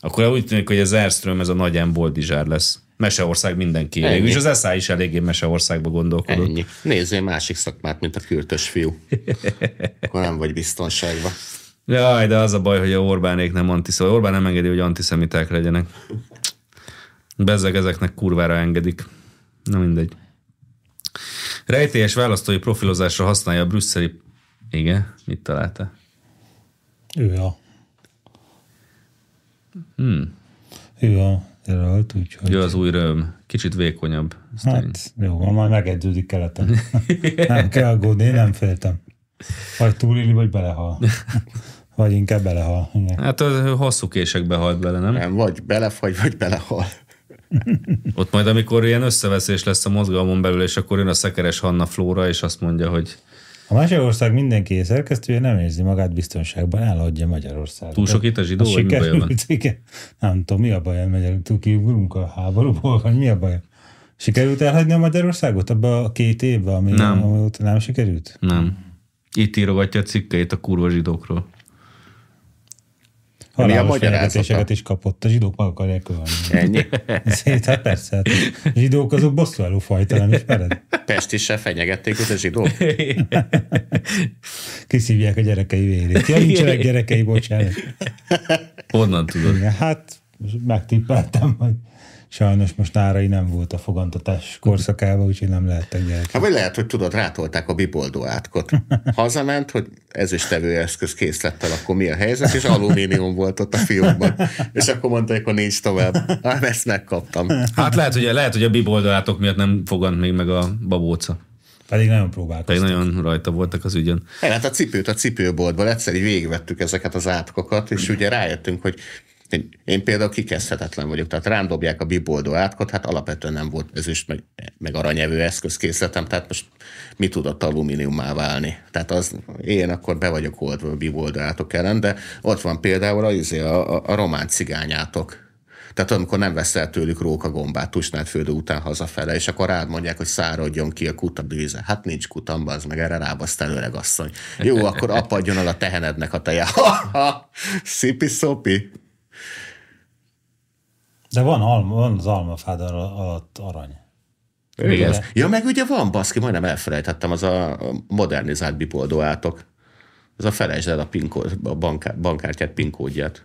Akkor úgy tűnik, hogy az Ernström ez a nagy emboldizsár lesz. Meseország mindenki. Ennyi. Is az SZÁ is eléggé Meseországba gondolkodott. Ennyi. Nézzél másik szakmát, mint a kürtös fiú. Akkor nem vagy biztonságban. Jaj, de az a baj, hogy a Orbánék nem antiszem. Orbán nem engedi, hogy antiszemiták legyenek. Bezzeg ezeknek kurvára engedik. Na mindegy. Rejtélyes választói profilozásra használja a brüsszeli... Igen, mit találta? Ő a... Hmm. Ő a jelölt, úgyhogy... Jó az új röm. Kicsit vékonyabb. Aztán Hát jó, van, majd megedződik keleten. nem kell aggódni, én nem féltem. Vagy túléli, vagy belehal. vagy inkább belehal. Igen. Hát az hosszú késekbe halt bele, nem? Nem, vagy belefagy, vagy belehal. Ott majd, amikor ilyen összeveszés lesz a mozgalmon belül, és akkor jön a szekeres Hanna Flóra, és azt mondja, hogy A Magyarország mindenki szerkesztője nem érzi magát biztonságban, elhagyja Magyarországot. Túl sok itt a zsidó, vagy mi baja van? igen. Nem tudom, mi a baj, Magyarország, kiugrunk a háborúból, vagy mi a baj? Sikerült elhagyni a Magyarországot abba a két évben, ami Nem. nem sikerült? nem. Itt írogatja a cikkeit a kurva zsidókról. Halálos magyarázata? fenyegetéseket is kapott, a zsidók meg akarják ölni. Ennyi. Szét, hát persze, hát a zsidók azok bosszúálló fajta, nem ismered? Pest is se fenyegették, hogy a zsidók. Kiszívják a gyerekei vérét. Ja, nincsenek gyerekei, bocsánat. Honnan tudod? Igen, hát megtippeltem, hogy sajnos most nárai nem volt a fogantatás korszakában, úgyhogy nem lehettek gyerekek. Hát vagy lehet, hogy tudod, rátolták a biboldó átkot. Hazament, hogy ez is tevőeszköz készlettel, akkor mi a helyzet, és alumínium volt ott a fiókban. És akkor mondták, hogy nincs tovább. Hát ezt megkaptam. Hát lehet, hogy, lehet, hogy a biboldalátok miatt nem fogant még meg a babóca. Pedig nagyon Pedig próbálkoztak. nagyon rajta voltak az ügyön. Hát a cipőt a cipőboltból egyszer így végigvettük ezeket az átkokat, és ugye rájöttünk, hogy én- például kikezdhetetlen vagyok, tehát rám dobják a biboldó átkot, hát alapvetően nem volt ezüst, meg, meg aranyevő eszközkészletem, tehát most mi tudott alumíniummá válni. Tehát az, én akkor be vagyok oldva a biboldó átok ellen, de ott van például a, izé, a, a, a román cigányátok. Tehát amikor nem veszel tőlük rókagombát tusnád földő után hazafele, és akkor rád mondják, hogy száradjon ki a kuta bűze. Hát nincs kutam, az meg erre rábasztál öreg asszony. Jó, akkor apadjon el a tehenednek a teje. Ha, ha, szipi szopi. De van, alma, van az almafád al- alatt arany. Igen. Ja, meg ugye van, baszki, majdnem elfelejtettem, az a modernizált bipoldó átok. Az a felejtsd el a, pinkód, a banká, bankkártyát pinkódját.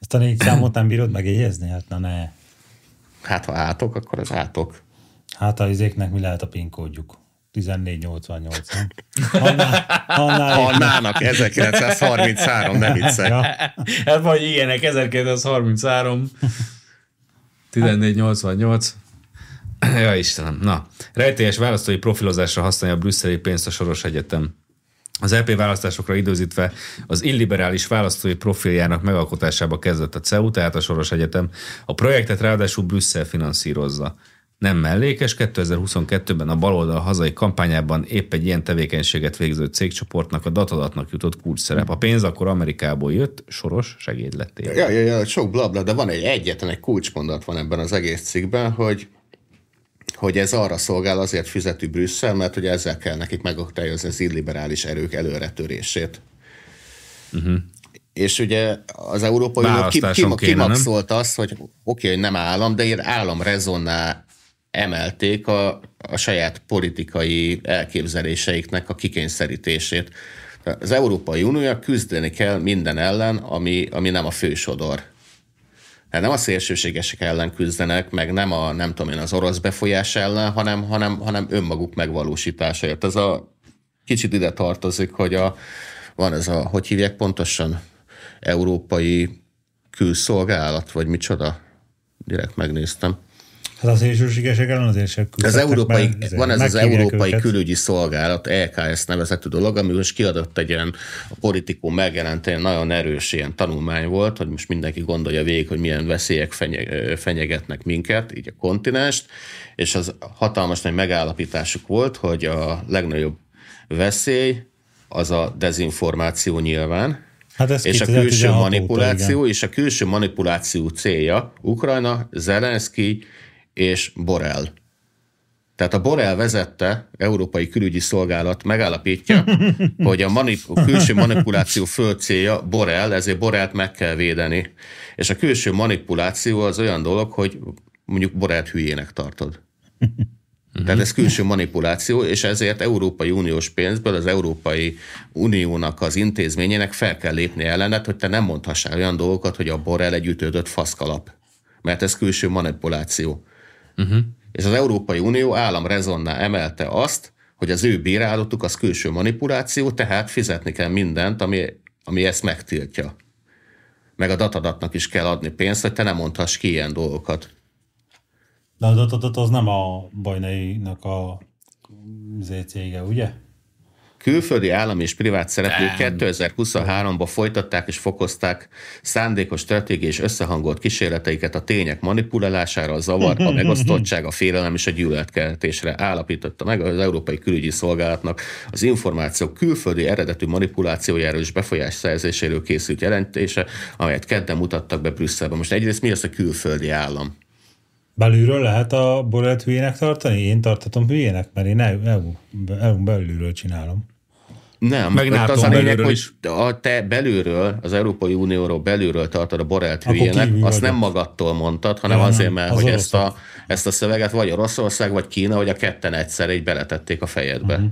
Ezt a négy számot nem bírod megjegyezni? Hát na ne. Hát ha átok, akkor az átok. Hát a izéknek mi lehet a pinkódjuk? 1488, nem? Annál, annál Annának 1933, nem viccelj. Ja. Hát vagy ilyenek, 1933, 1488. Ja, Istenem. Na, rejtélyes választói profilozásra használja a brüsszeli pénzt a Soros Egyetem. Az EP választásokra időzítve az illiberális választói profiljának megalkotásába kezdett a CEU, tehát a Soros Egyetem. A projektet ráadásul Brüsszel finanszírozza. Nem mellékes, 2022-ben a baloldal hazai kampányában épp egy ilyen tevékenységet végző cégcsoportnak, a datadatnak jutott kulcs szerep. A pénz akkor Amerikából jött, Soros segédlettél. Ja, ja, ja, sok blabla, de van egy egyetlen egy kulcsmondat van ebben az egész cikkben, hogy hogy ez arra szolgál, azért fizeti Brüsszel, mert hogy ezzel kell nekik megakadályozni az illiberális erők előretörését. Uh-huh. És ugye az Európai Unió kimaxolta azt, hogy oké, okay, hogy nem állam, de ilyen állam rezonná emelték a, a saját politikai elképzeléseiknek a kikényszerítését. Az Európai Unió küzdeni kell minden ellen, ami, ami nem a fősodor. Hát nem a szélsőségesek ellen küzdenek, meg nem a, nem tudom én, az orosz befolyás ellen, hanem, hanem, hanem önmaguk megvalósításáért. Ez a kicsit ide tartozik, hogy a, van ez a, hogy hívják pontosan, európai külszolgálat, vagy micsoda? Direkt megnéztem. Hát az szélsőségesek ellen azért sem az európai, Van ez az Európai őket. Külügyi Szolgálat, EKS nevezetű dolog, ami most kiadott egy ilyen a politikó megjelent egy nagyon erős ilyen tanulmány volt, hogy most mindenki gondolja végig, hogy milyen veszélyek fenyegetnek minket, így a kontinenst, és az hatalmas nagy megállapításuk volt, hogy a legnagyobb veszély az a dezinformáció nyilván, Hát ez és a külső manipuláció, óta, és a külső manipuláció célja Ukrajna, Zelenszky és Borel. Tehát a Borel vezette, Európai Külügyi Szolgálat megállapítja, hogy a, manip- a külső manipuláció föld célja Borel, ezért Borelt meg kell védeni. És a külső manipuláció az olyan dolog, hogy mondjuk Borelt hülyének tartod. Tehát ez külső manipuláció, és ezért Európai Uniós pénzből az Európai Uniónak az intézményének fel kell lépni ellenet, hogy te nem mondhassál olyan dolgokat, hogy a Borrell egy ütődött faszkalap. Mert ez külső manipuláció. Uh-huh. És az Európai Unió állam rezonná emelte azt, hogy az ő bírálatuk az külső manipuláció, tehát fizetni kell mindent, ami, ami ezt megtiltja. Meg a datadatnak is kell adni pénzt, hogy te nem mondhass ki ilyen dolgokat. De a datadat az nem a bajnainak a cége, ugye? Külföldi állami és privát szereplők 2023-ban folytatták és fokozták szándékos stratégiai és összehangolt kísérleteiket a tények manipulálására, a zavar, a megosztottság, a félelem és a gyűlöletkeltésre állapította meg az Európai Külügyi Szolgálatnak az információk külföldi eredetű manipulációjáról és befolyás szerzéséről készült jelentése, amelyet kedden mutattak be Brüsszelben. Most egyrészt mi az a külföldi állam? Belülről lehet a borelt hülyének tartani? Én tartatom hülyének, mert én EU, EU belülről csinálom. Nem, meg NATO az a lényeg, hogy is. a te belülről, az Európai Unióról belülről tartod a borelt hülyének, azt vagyok. nem magadtól mondtad, hanem ja, azért, mert az hogy ezt a, ezt a szöveget vagy Oroszország, vagy Kína, vagy a ketten egyszer így beletették a fejedbe. Uh-huh.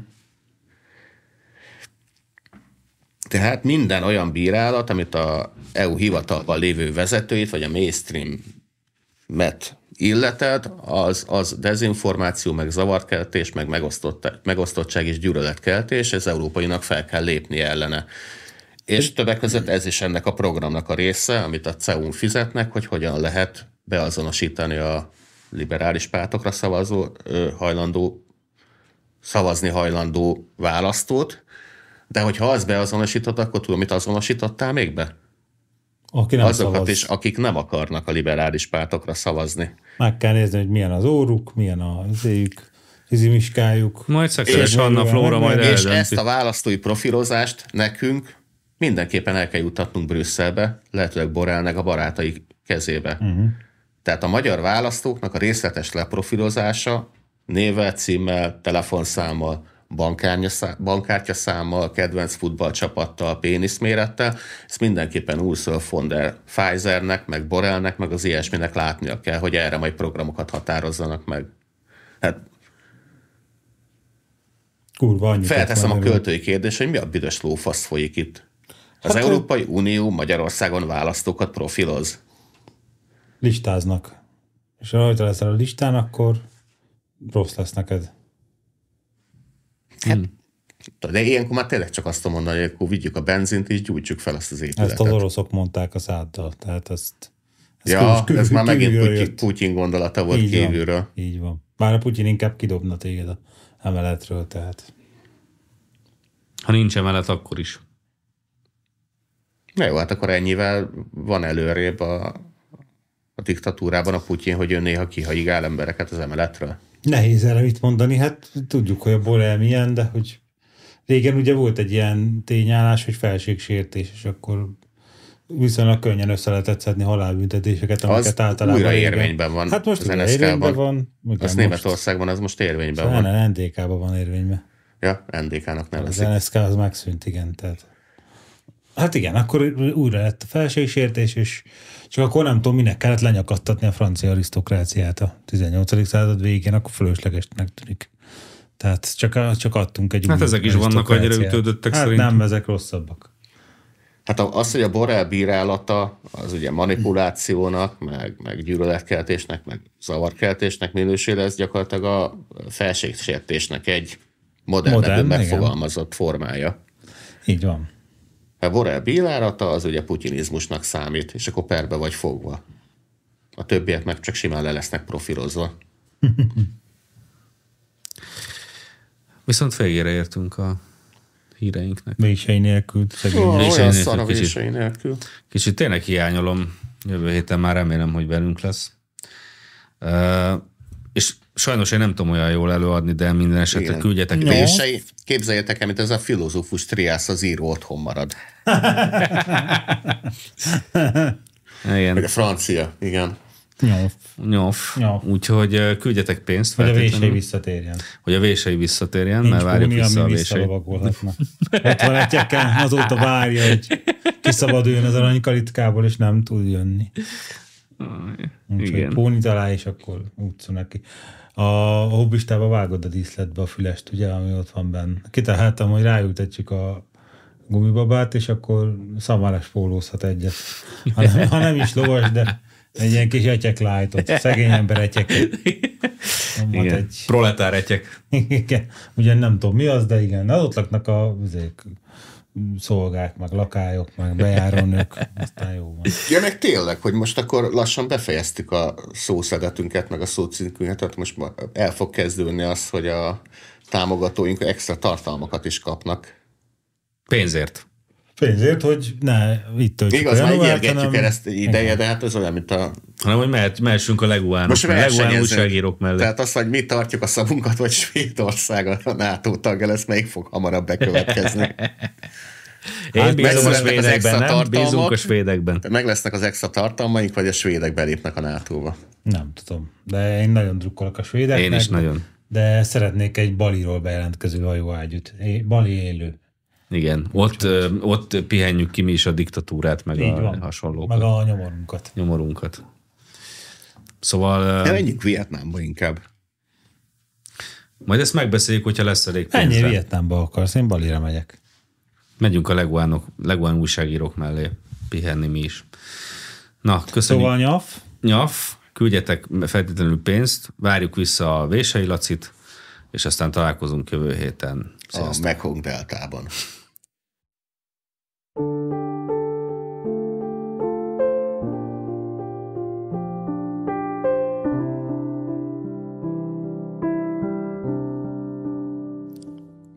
Tehát minden olyan bírálat, amit a EU hivatalban lévő vezetőit, vagy a mainstream met illeted, az, az dezinformáció, meg zavartkeltés, meg megosztott, megosztottság és gyűlöletkeltés, ez európainak fel kell lépni ellene. És többek között ez is ennek a programnak a része, amit a CEU-n fizetnek, hogy hogyan lehet beazonosítani a liberális pártokra szavazó, hajlandó, szavazni hajlandó választót, de hogyha az beazonosított, akkor tudom, mit azonosítottál még be? Aki nem Azokat szavaz. is, akik nem akarnak a liberális pártokra szavazni. Meg kell nézni, hogy milyen az óruk, milyen az éjük, fizimiskájuk. Majd szexuális Anna Flóra majd És ezt a választói profilozást nekünk mindenképpen el kell jutatnunk Brüsszelbe, lehetőleg Borelnek a barátai kezébe. Uh-huh. Tehát a magyar választóknak a részletes leprofilozása névvel, címmel, telefonszámmal, bankkártyaszámmal, kedvenc futballcsapattal, péniszmérettel. Ezt mindenképpen Ursula von der Pfizernek, meg Borelnek, meg az ilyesminek látnia kell, hogy erre majd programokat határozzanak meg. Hát Kurva, Felteszem a költői kérdést, hogy mi a büdös lófasz folyik itt. Az hát, Európai Unió Magyarországon választókat profiloz. Listáznak. És ha rajta leszel a listán, akkor rossz lesz neked. Hát, hmm. De ilyenkor már tényleg csak azt mondani, hogy akkor vigyük a benzint és gyújtsuk fel azt az épületet. Ezt az oroszok mondták a száddal, tehát ezt... ezt ja, kül, ez már megint Putyin, Putyin gondolata volt így kívülről. Van, így van. Bár a Putyin inkább kidobna téged a emeletről, tehát... Ha nincs emelet, akkor is. Na jó, hát akkor ennyivel van előrébb a, a diktatúrában a Putyin, hogy ő néha kihajigál embereket az emeletről. Nehéz erre mit mondani, hát tudjuk, hogy a Borel milyen, de hogy régen ugye volt egy ilyen tényállás, hogy felségsértés, és akkor viszonylag könnyen össze lehetett szedni halálbüntetéseket, amiket Az általában újra régen- érvényben van Hát most az NSK-ban. érvényben van. Igen, Az. Németországban az most érvényben Szóval van. NDK-ban van érvényben. Ja, NDK-nak Az nevezik. NSK az megszűnt, igen. Tehát. Hát igen, akkor újra lett a felségsértés, és csak akkor nem tudom, minek kellett lenyakattatni a francia arisztokráciát a 18. század végén, akkor fölöslegesnek tűnik. Tehát csak, csak adtunk egy Hát új ezek is vannak annyira ütődöttek hát szerintem. nem, ezek rosszabbak. Hát az, hogy a Borrell bírálata, az ugye manipulációnak, meg, meg gyűlöletkeltésnek, meg zavarkeltésnek minősül, ez gyakorlatilag a felségsértésnek egy modernebb Modern, igen. megfogalmazott formája. Így van. A Borrell bírálata az ugye putinizmusnak számít, és akkor perbe vagy fogva. A többiek meg csak simán le lesznek profilozva. Viszont végére értünk a híreinknek. Vései nélkül, Vései olyan szar a kicsit. vései nélkül. Kicsit tényleg hiányolom, jövő héten már remélem, hogy velünk lesz. Uh, és sajnos én nem tudom olyan jól előadni, de minden esetre Igen. küldjetek No. pénzt. Vései, képzeljétek el, mint ez a filozófus triász az író otthon marad. Meg Igen, a francia, igen. Jó, nyof. Nyof. Úgyhogy küldjetek pénzt hogy a vései visszatérjen. hogy a vései visszatérjen, Nincs mert várjuk Bóni, vissza a vései. Ott van egyekkel, azóta várja, hogy kiszabaduljon az aranykalitkából, és nem tud jönni. Úgyhogy Igen. Póni talál, és akkor útszó neki. A hobbistába vágod a díszletbe a fülest, ugye, ami ott van benne. Kitaláltam, hogy ráültetjük a gumibabát, és akkor szamáles pólózhat egyet. Ha nem, ha nem is lovas, de egy ilyen kis etyeklájtot, szegény ember. Nyomhat Igen. egy Proletár etyek. igen, ugye nem tudom mi az, de igen, az ott laknak a szolgák, meg lakályok, meg bejárónők, aztán jó van. Ja, meg tényleg, hogy most akkor lassan befejeztük a szószedetünket, meg a szócinkünket, tehát most el fog kezdődni az, hogy a támogatóink extra tartalmakat is kapnak. Pénzért. Pénzért, hogy ne itt töltsük Igaz, a már ígérgetjük hanem- el ezt ideje, de hát ez olyan, mint a... Hanem, hogy mehet, mehessünk a leguánok, Most leguán újságírók mellett. Tehát az, hogy mi tartjuk a szavunkat, vagy Svédország a NATO tagja lesz, melyik fog hamarabb bekövetkezni. Én Hát bízom a svédekben, nem? Bízunk a svédekben. Meg lesznek az extra tartalmaink, vagy a svédek belépnek a NATO-ba. Nem tudom, de én nagyon drukkolok a svédeknek. Én is nagyon. De szeretnék egy Baliról bejelentkező hajóágyút. Bali élő. Igen, ott, ö, ott pihenjük ki mi is a diktatúrát, meg Így a van. hasonlókat, Meg a nyomorunkat. nyomorunkat. Szóval De menjünk Vietnámba inkább. majd ezt megbeszéljük, hogyha lesz elég pénz. Ennyi. Vietnámba akarsz, én Balira megyek. Megyünk a leguánok, leguán újságírók mellé pihenni mi is. Na, köszönjük. Szóval nyaf, Nyaf, küldjetek feltétlenül pénzt, várjuk vissza a Vései Lacit, és aztán találkozunk jövő héten. A Sziasztok. Mekong deltában.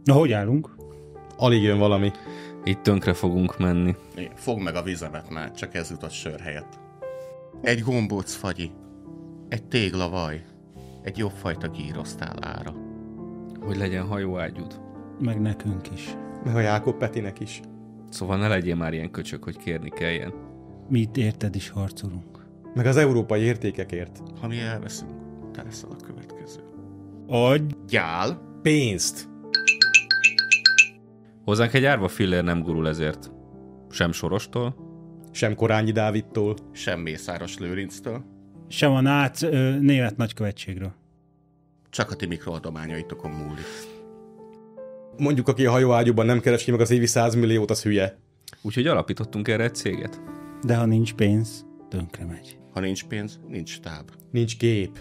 Na hogy állunk? Alig jön valami. Itt tönkre fogunk menni. Fogd meg a vizemet már, csak ez jutott sör helyett. Egy gombóc fagyi, egy téglavaj, egy jobb fajta gírosztál ára. Hogy legyen hajóágyút. Meg nekünk is. Meg a Jákob Petinek is. Szóval ne legyél már ilyen köcsök, hogy kérni kelljen. Mi itt érted is harcolunk. Meg az európai értékekért. Ha mi elveszünk, te leszel a következő. Adj! Gyál, Pénzt! Hozzánk egy árva fillér nem gurul ezért. Sem Sorostól, Sem Korányi Dávidtól. sem Mészáros Lőrinctől, Sem a nác ö, német nagykövetségről. csak a ti mikroadományaitokon múlik. Mondjuk, aki a hajóágyúban nem keresi meg az évi 100 milliót, az hülye. úgyhogy alapítottunk erre egy céget. De ha nincs pénz, tönkre megy. Ha nincs pénz, nincs táb. Nincs gép.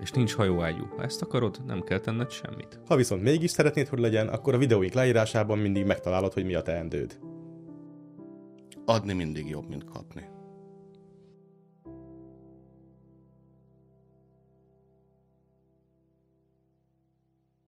És nincs hajóágyú. Ha ezt akarod, nem kell tenned semmit. Ha viszont mégis szeretnéd, hogy legyen, akkor a videóink leírásában mindig megtalálod, hogy mi a teendőd. Adni mindig jobb, mint kapni.